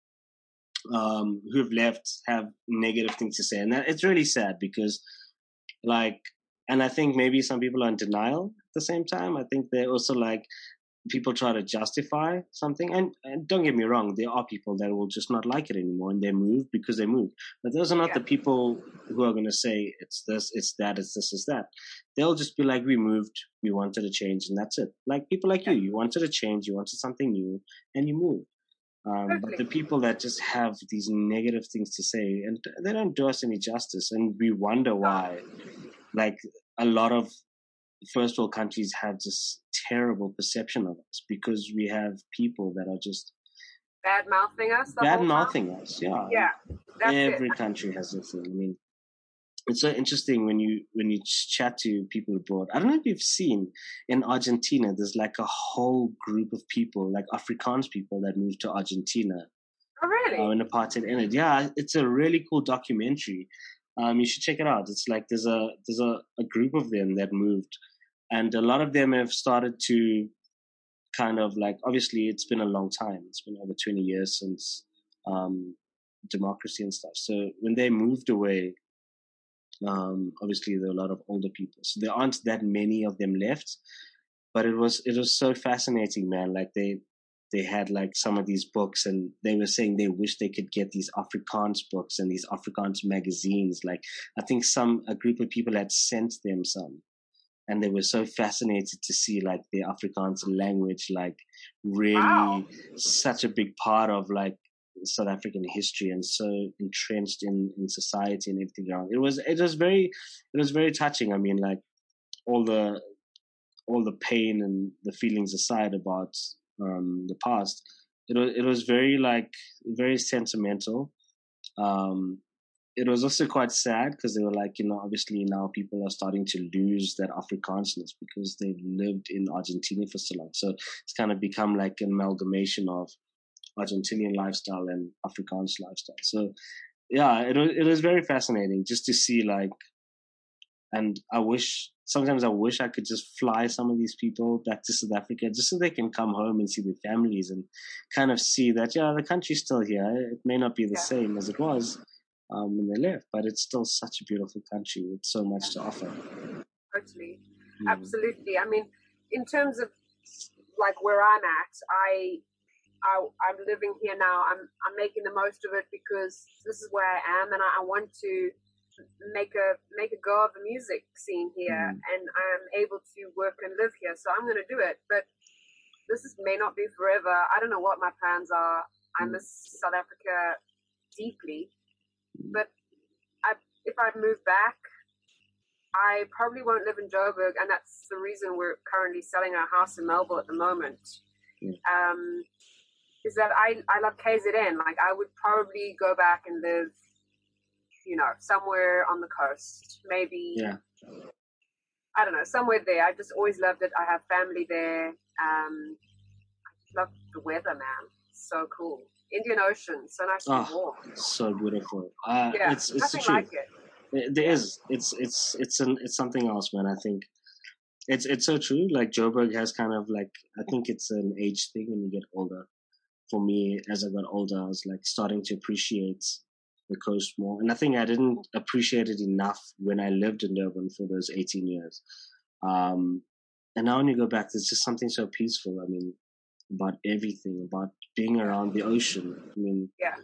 um, who've left have negative things to say, and that, it's really sad because, like, and I think maybe some people are in denial at the same time. I think they're also like people try to justify something, and, and don't get me wrong, there are people that will just not like it anymore and they move because they move. But those are not yeah. the people who are going to say it's this, it's that, it's this, it's that. They'll just be like, we moved, we wanted a change, and that's it. Like people like you, you wanted a change, you wanted something new, and you moved. Um, but the people that just have these negative things to say, and they don't do us any justice, and we wonder why. Like a lot of first world countries have this terrible perception of us because we have people that are just bad mouthing us. Bad mouthing us, yeah. Yeah. Every it. country has a thing. I mean, it's so interesting when you when you chat to people abroad. I don't know if you've seen in Argentina. There's like a whole group of people, like Afrikaans people, that moved to Argentina. Oh, really? Uh, in apartheid ended. Yeah, it's a really cool documentary. Um, you should check it out. It's like there's a there's a, a group of them that moved, and a lot of them have started to kind of like obviously it's been a long time. It's been over 20 years since um, democracy and stuff. So when they moved away, um, obviously there are a lot of older people, so there aren't that many of them left. But it was it was so fascinating, man. Like they they had like some of these books, and they were saying they wish they could get these Afrikaans books and these Afrikaans magazines. Like I think some a group of people had sent them some, and they were so fascinated to see like the Afrikaans language, like really wow. such a big part of like South African history and so entrenched in, in society and everything around. It was it was very it was very touching. I mean, like all the all the pain and the feelings aside about um, the past, it was it was very like very sentimental. Um, it was also quite sad because they were like, you know, obviously now people are starting to lose that Afrikaansness because they've lived in Argentina for so long. So it's kind of become like an amalgamation of Argentinian lifestyle and Afrikaans lifestyle. So yeah, it was, it was very fascinating just to see like, and I wish sometimes I wish I could just fly some of these people back to South Africa just so they can come home and see their families and kind of see that yeah the country's still here. It may not be the yeah. same as it was um, when they left, but it's still such a beautiful country with so much to offer. Totally, mm. absolutely. I mean, in terms of like where I'm at, I I, I'm living here now. I'm I'm making the most of it because this is where I am, and I, I want to make a make a go of the music scene here, mm. and I'm able to work and live here. So I'm going to do it. But this is, may not be forever. I don't know what my plans are. I mm. miss South Africa deeply. But I, if I move back, I probably won't live in Joburg, and that's the reason we're currently selling our house in Melville at the moment. Um, is that I, I love KZN. Like I would probably go back and live, you know, somewhere on the coast. Maybe yeah. I don't know, somewhere there. I just always loved it. I have family there. Um I love the weather, man. So cool. Indian Ocean, so nice oh, and warm. So beautiful. Uh, yeah, it's it's nothing like it. There is. It's it's it's an it's something else, man. I think it's it's so true. Like Joburg has kind of like I think it's an age thing when you get older for me as I got older, I was like starting to appreciate the coast more. And I think I didn't appreciate it enough when I lived in Durban for those 18 years. Um, and now when you go back, there's just something so peaceful. I mean, about everything, about being around the ocean. I mean, yeah.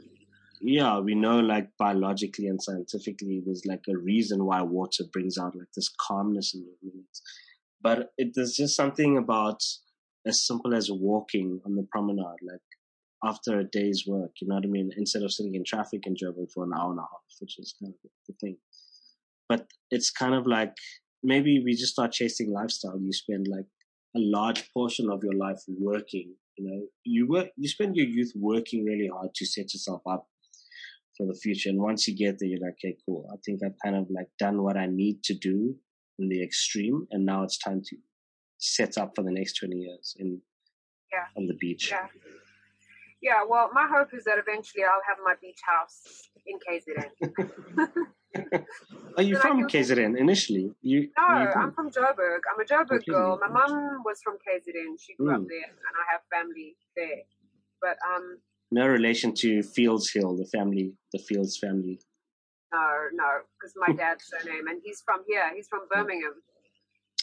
Yeah, we know like biologically and scientifically there's like a reason why water brings out like this calmness in your minutes. But it, there's just something about as simple as walking on the promenade, like after a day's work. You know what I mean? Instead of sitting in traffic in Joburg for an hour and a half, which is kind of the thing. But it's kind of like maybe we just start chasing lifestyle. You spend like a large portion of your life working. You know, you work, you spend your youth working really hard to set yourself up for the future. And once you get there, you're like, okay, cool. I think I've kind of like done what I need to do in the extreme, and now it's time to set up for the next 20 years in yeah. on the beach. Yeah. Yeah, well, my hope is that eventually I'll have my beach house in KZN. Are you from KZN initially? You, no, I'm from Joburg. I'm a Joburg girl. My mum was from KZN. She grew mm. up there, and I have family there. But um, no relation to Fields Hill, the family, the Fields family. No, no, because my dad's surname, and he's from here. He's from Birmingham.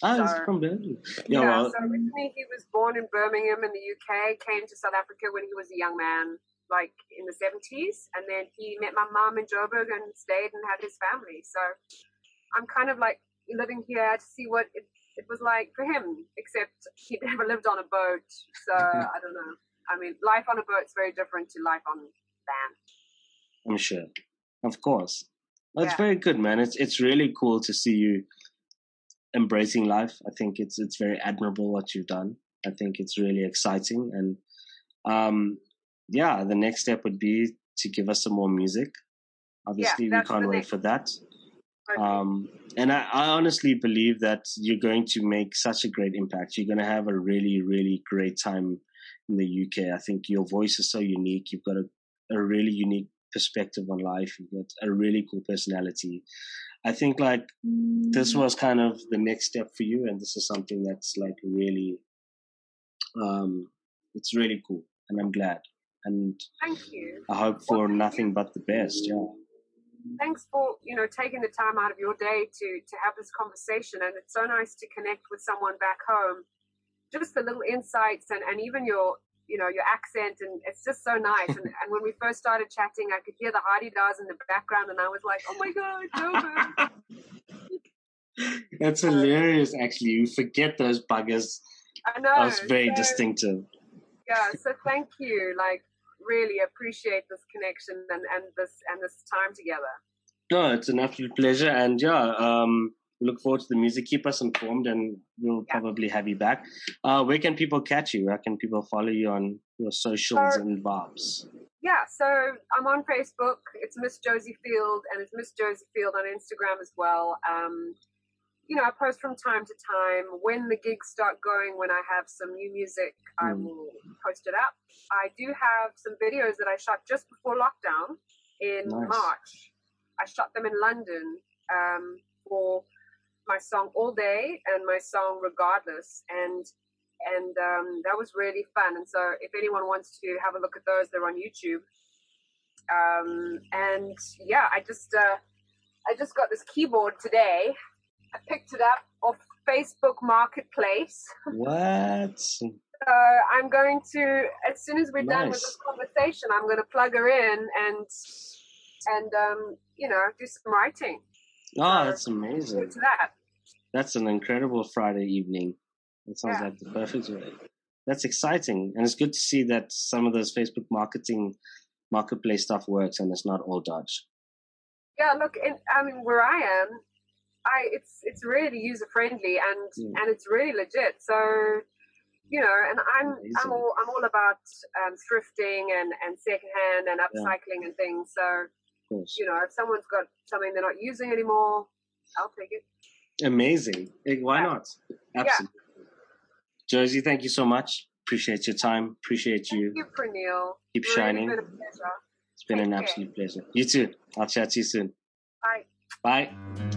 Ah, So- he's from Birmingham. Yeah, Yeah, well, so originally he was born in Birmingham in the UK, came to South Africa when he was a young man, like in the 70s, and then he met my mom in Joburg and stayed and had his family. So I'm kind of like living here to see what it, it was like for him, except he never lived on a boat. So I don't know. I mean, life on a boat's very different to life on land. I'm sure. Of course. That's Yeah. very good, man. It's it's really cool to see you embracing life. I think it's it's very admirable what you've done. I think it's really exciting and um yeah, the next step would be to give us some more music. Obviously we can't wait for that. Okay. Um and I, I honestly believe that you're going to make such a great impact. You're gonna have a really, really great time in the UK. I think your voice is so unique. You've got a, a really unique perspective on life. You've got a really cool personality. I think like this was kind of the next step for you, and this is something that's like really, um, it's really cool, and I'm glad, and Thank you. I hope for nothing but the best. Yeah, thanks for you know taking the time out of your day to to have this conversation and it's so nice to connect with someone back home just the little insights and and even your you know your accent and it's just so nice and, and when we first started chatting i could hear the hadedas in the background and i was like oh my god that's hilarious. Actually, you forget those buggers. i know That's very so, distinctive. yeah so thank you like really appreciate this connection and and this and this time together No, it's an absolute pleasure, and yeah, um, look forward to the music. Keep us informed, and we'll Yeah. probably have you back. Uh, where can people catch you? Where can people follow you on your socials Uh, and vibes? yeah, so I'm on Facebook. It's Miss Josie Field, and it's Miss Josie Field on Instagram as well. Um, you know, I post from time to time. When the gigs start going, when I have some new music, I Mm. will post it up. I do have some videos that I shot just before lockdown in Nice. March. I shot them in London um, for my song All Day and my song Regardless, and and um, that was really fun. And so, if anyone wants to have a look at those, they're on YouTube. Um, and yeah, I just uh, I just got this keyboard today. I picked it up off Facebook Marketplace. What? So I'm going to, as soon as we're done with this conversation, I'm going to plug her in and and um, you know do some writing. Oh, that's amazing. that. That's an incredible Friday evening. It sounds Yeah. like the perfect way. That's exciting, and it's good to see that some of those Facebook marketing marketplace stuff works, and it's not all Dutch. Yeah, look, in, I mean, where I am, I it's it's really user friendly and Mm. and it's really legit. So, you know, and I'm Amazing. I'm all I'm all about um, thrifting and and secondhand and upcycling and things. So, you know, if someone's got something they're not using anymore, I'll take it. amazing. Why Yeah. not? Absolutely. Josie, thank you so much. Appreciate your time. Appreciate Thank you. you, Pranil. Keep Really shining. been a pleasure. It's been Take an care. absolute pleasure. You too. I'll chat to you soon. Bye. Bye.